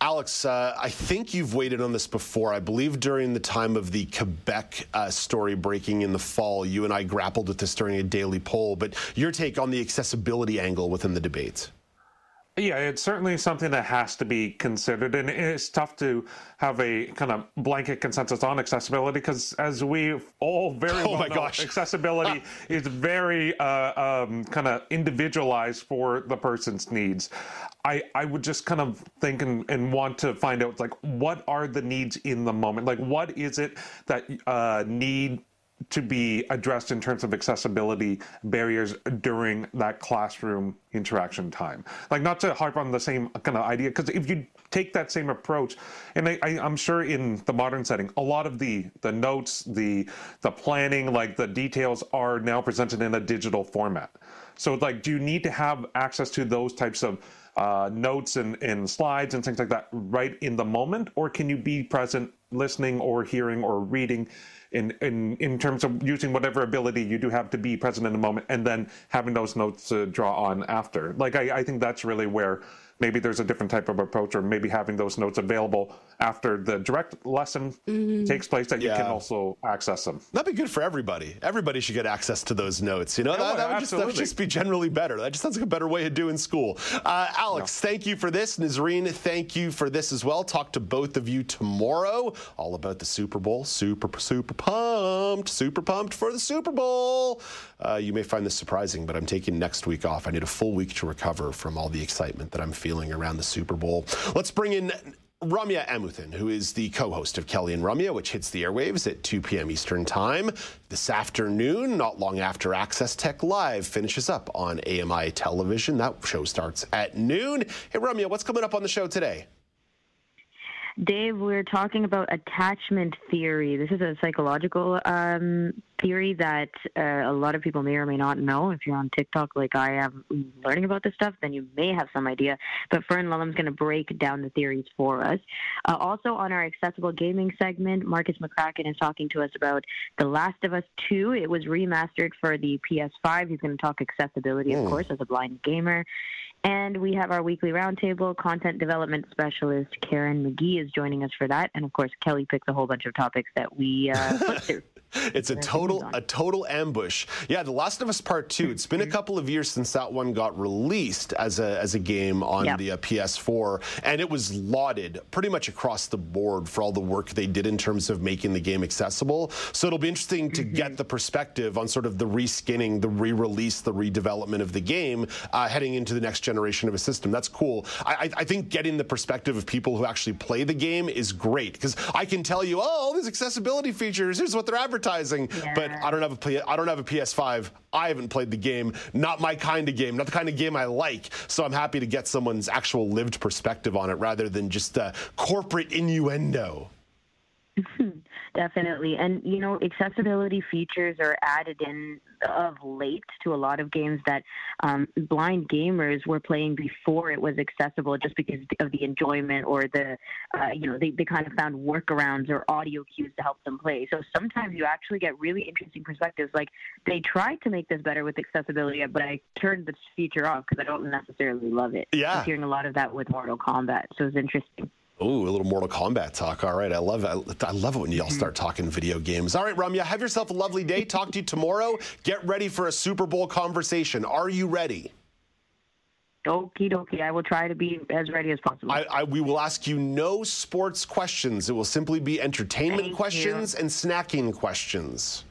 Alex, uh, I think you've waited on this before. I believe during the time of the Quebec uh, story breaking in the fall, you and I grappled with this during a daily poll. But your take on the accessibility angle within the debate? Yeah, it's certainly something that has to be considered, and it's tough to have a kind of blanket consensus on accessibility because, as we all very Oh well my know, gosh. accessibility is very uh, um, kind of individualized for the person's needs. I, I would just kind of think and, and want to find out like what are the needs in the moment, like what is it that uh, need to be addressed in terms of accessibility barriers during that classroom interaction time. Like not to harp on the same kind of idea, because if you take that same approach, and I, I'm sure in the modern setting, a lot of the the notes, the the planning, like the details are now presented in a digital format. So like, do you need to have access to those types of uh, notes and, and slides and things like that right in the moment, or can you be present, listening or hearing or reading? In, in in terms of using whatever ability you do have to be present in the moment and then having those notes to draw on after. Like I, I think that's really where maybe there's a different type of approach or maybe having those notes available after the direct lesson takes place that you can also access them. That'd be good for everybody. Everybody should get access to those notes. You know, Yeah, that, that, would just, that would just be generally better. That just sounds like a better way of doing school. Uh, Alex, thank you for this. Nazreen, thank you for this as well. Talk to both of you tomorrow all about the Super Bowl. Super, super pumped. Super pumped for the Super Bowl. Uh, you may find this surprising, but I'm taking next week off. I need a full week to recover from all the excitement that I'm feeling around the Super Bowl. Let's bring in Ramya Amuthan, who is the co-host of Kelly and Ramya, which hits the airwaves at 2 p.m. Eastern Time this afternoon, not long after Access Tech Live finishes up on AMI television. That show starts at noon. Hey, Ramya, what's coming up on the show today? Dave, we're talking about attachment theory. This is a psychological um, theory that uh, a lot of people may or may not know. If you're on TikTok like I am learning about this stuff, then you may have some idea. But Fern Lulham's going to break down the theories for us. Uh, also, on our accessible gaming segment, Marcus McCracken is talking to us about The Last of Us 2. It was remastered for the PS5. He's going to talk accessibility, of Mm. course, as a blind gamer. And we have our weekly roundtable. Content development specialist Karen McGee is joining us for that. And of course, Kelly picks a whole bunch of topics that we uh, flip through. It's a total a total ambush. Yeah, The Last of Us Part Two. It's been a couple of years since that one got released as a as a game on Yep. the uh, PS4, and it was lauded pretty much across the board for all the work they did in terms of making the game accessible. So it'll be interesting to get the perspective on sort of the reskinning, the re-release, the redevelopment of the game uh, heading into the next generation of a system. That's cool. I, I, I think getting the perspective of people who actually play the game is great because I can tell you, oh, all these accessibility features. Here's what they're advertising, but I don't have a I don't have a PS5. I haven't played the game. Not my kind of game. Not the kind of game I like. So I'm happy to get someone's actual lived perspective on it rather than just uh, corporate innuendo. Definitely. And, you know, accessibility features are added in of late to a lot of games that um, blind gamers were playing before it was accessible just because of the enjoyment or the, uh, you know, they, they kind of found workarounds or audio cues to help them play. So sometimes you actually get really interesting perspectives. Like they tried to make this better with accessibility, but I turned this feature off because I don't necessarily love it. Yeah. I'm hearing a lot of that with Mortal Kombat. So it's interesting. Ooh, a little Mortal Kombat talk. All right, I love it. I love it when y'all start talking video games. All right, Ramya, have yourself a lovely day. Talk to you tomorrow. Get ready for a Super Bowl conversation. Are you ready? Okie dokie. I will try to be as ready as possible. I, I, we will ask you no sports questions. It will simply be entertainment Thank questions and snacking questions.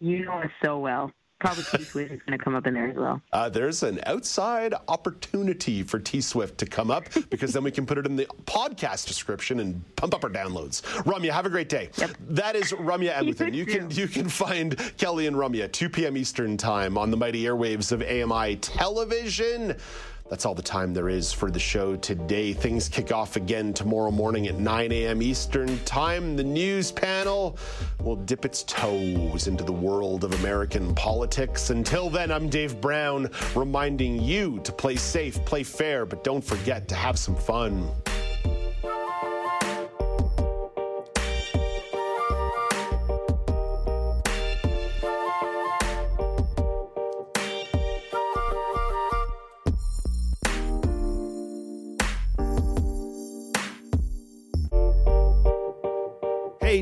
You know us so well. Probably T Swift is going to come up in there as well. Uh, there's an outside opportunity for T Swift to come up because then we can put it in the podcast description and pump up our downloads. Ramya, have a great day. That is Ramya Amuthan. You can you can find Kelly and Ramya at 2 p.m. Eastern time on the mighty airwaves of AMI television. That's all the time there is for the show today. Things kick off again tomorrow morning at 9 a.m. Eastern Time. The news panel will dip its toes into the world of American politics. Until then, I'm Dave Brown, reminding you to play safe, play fair, but don't forget to have some fun.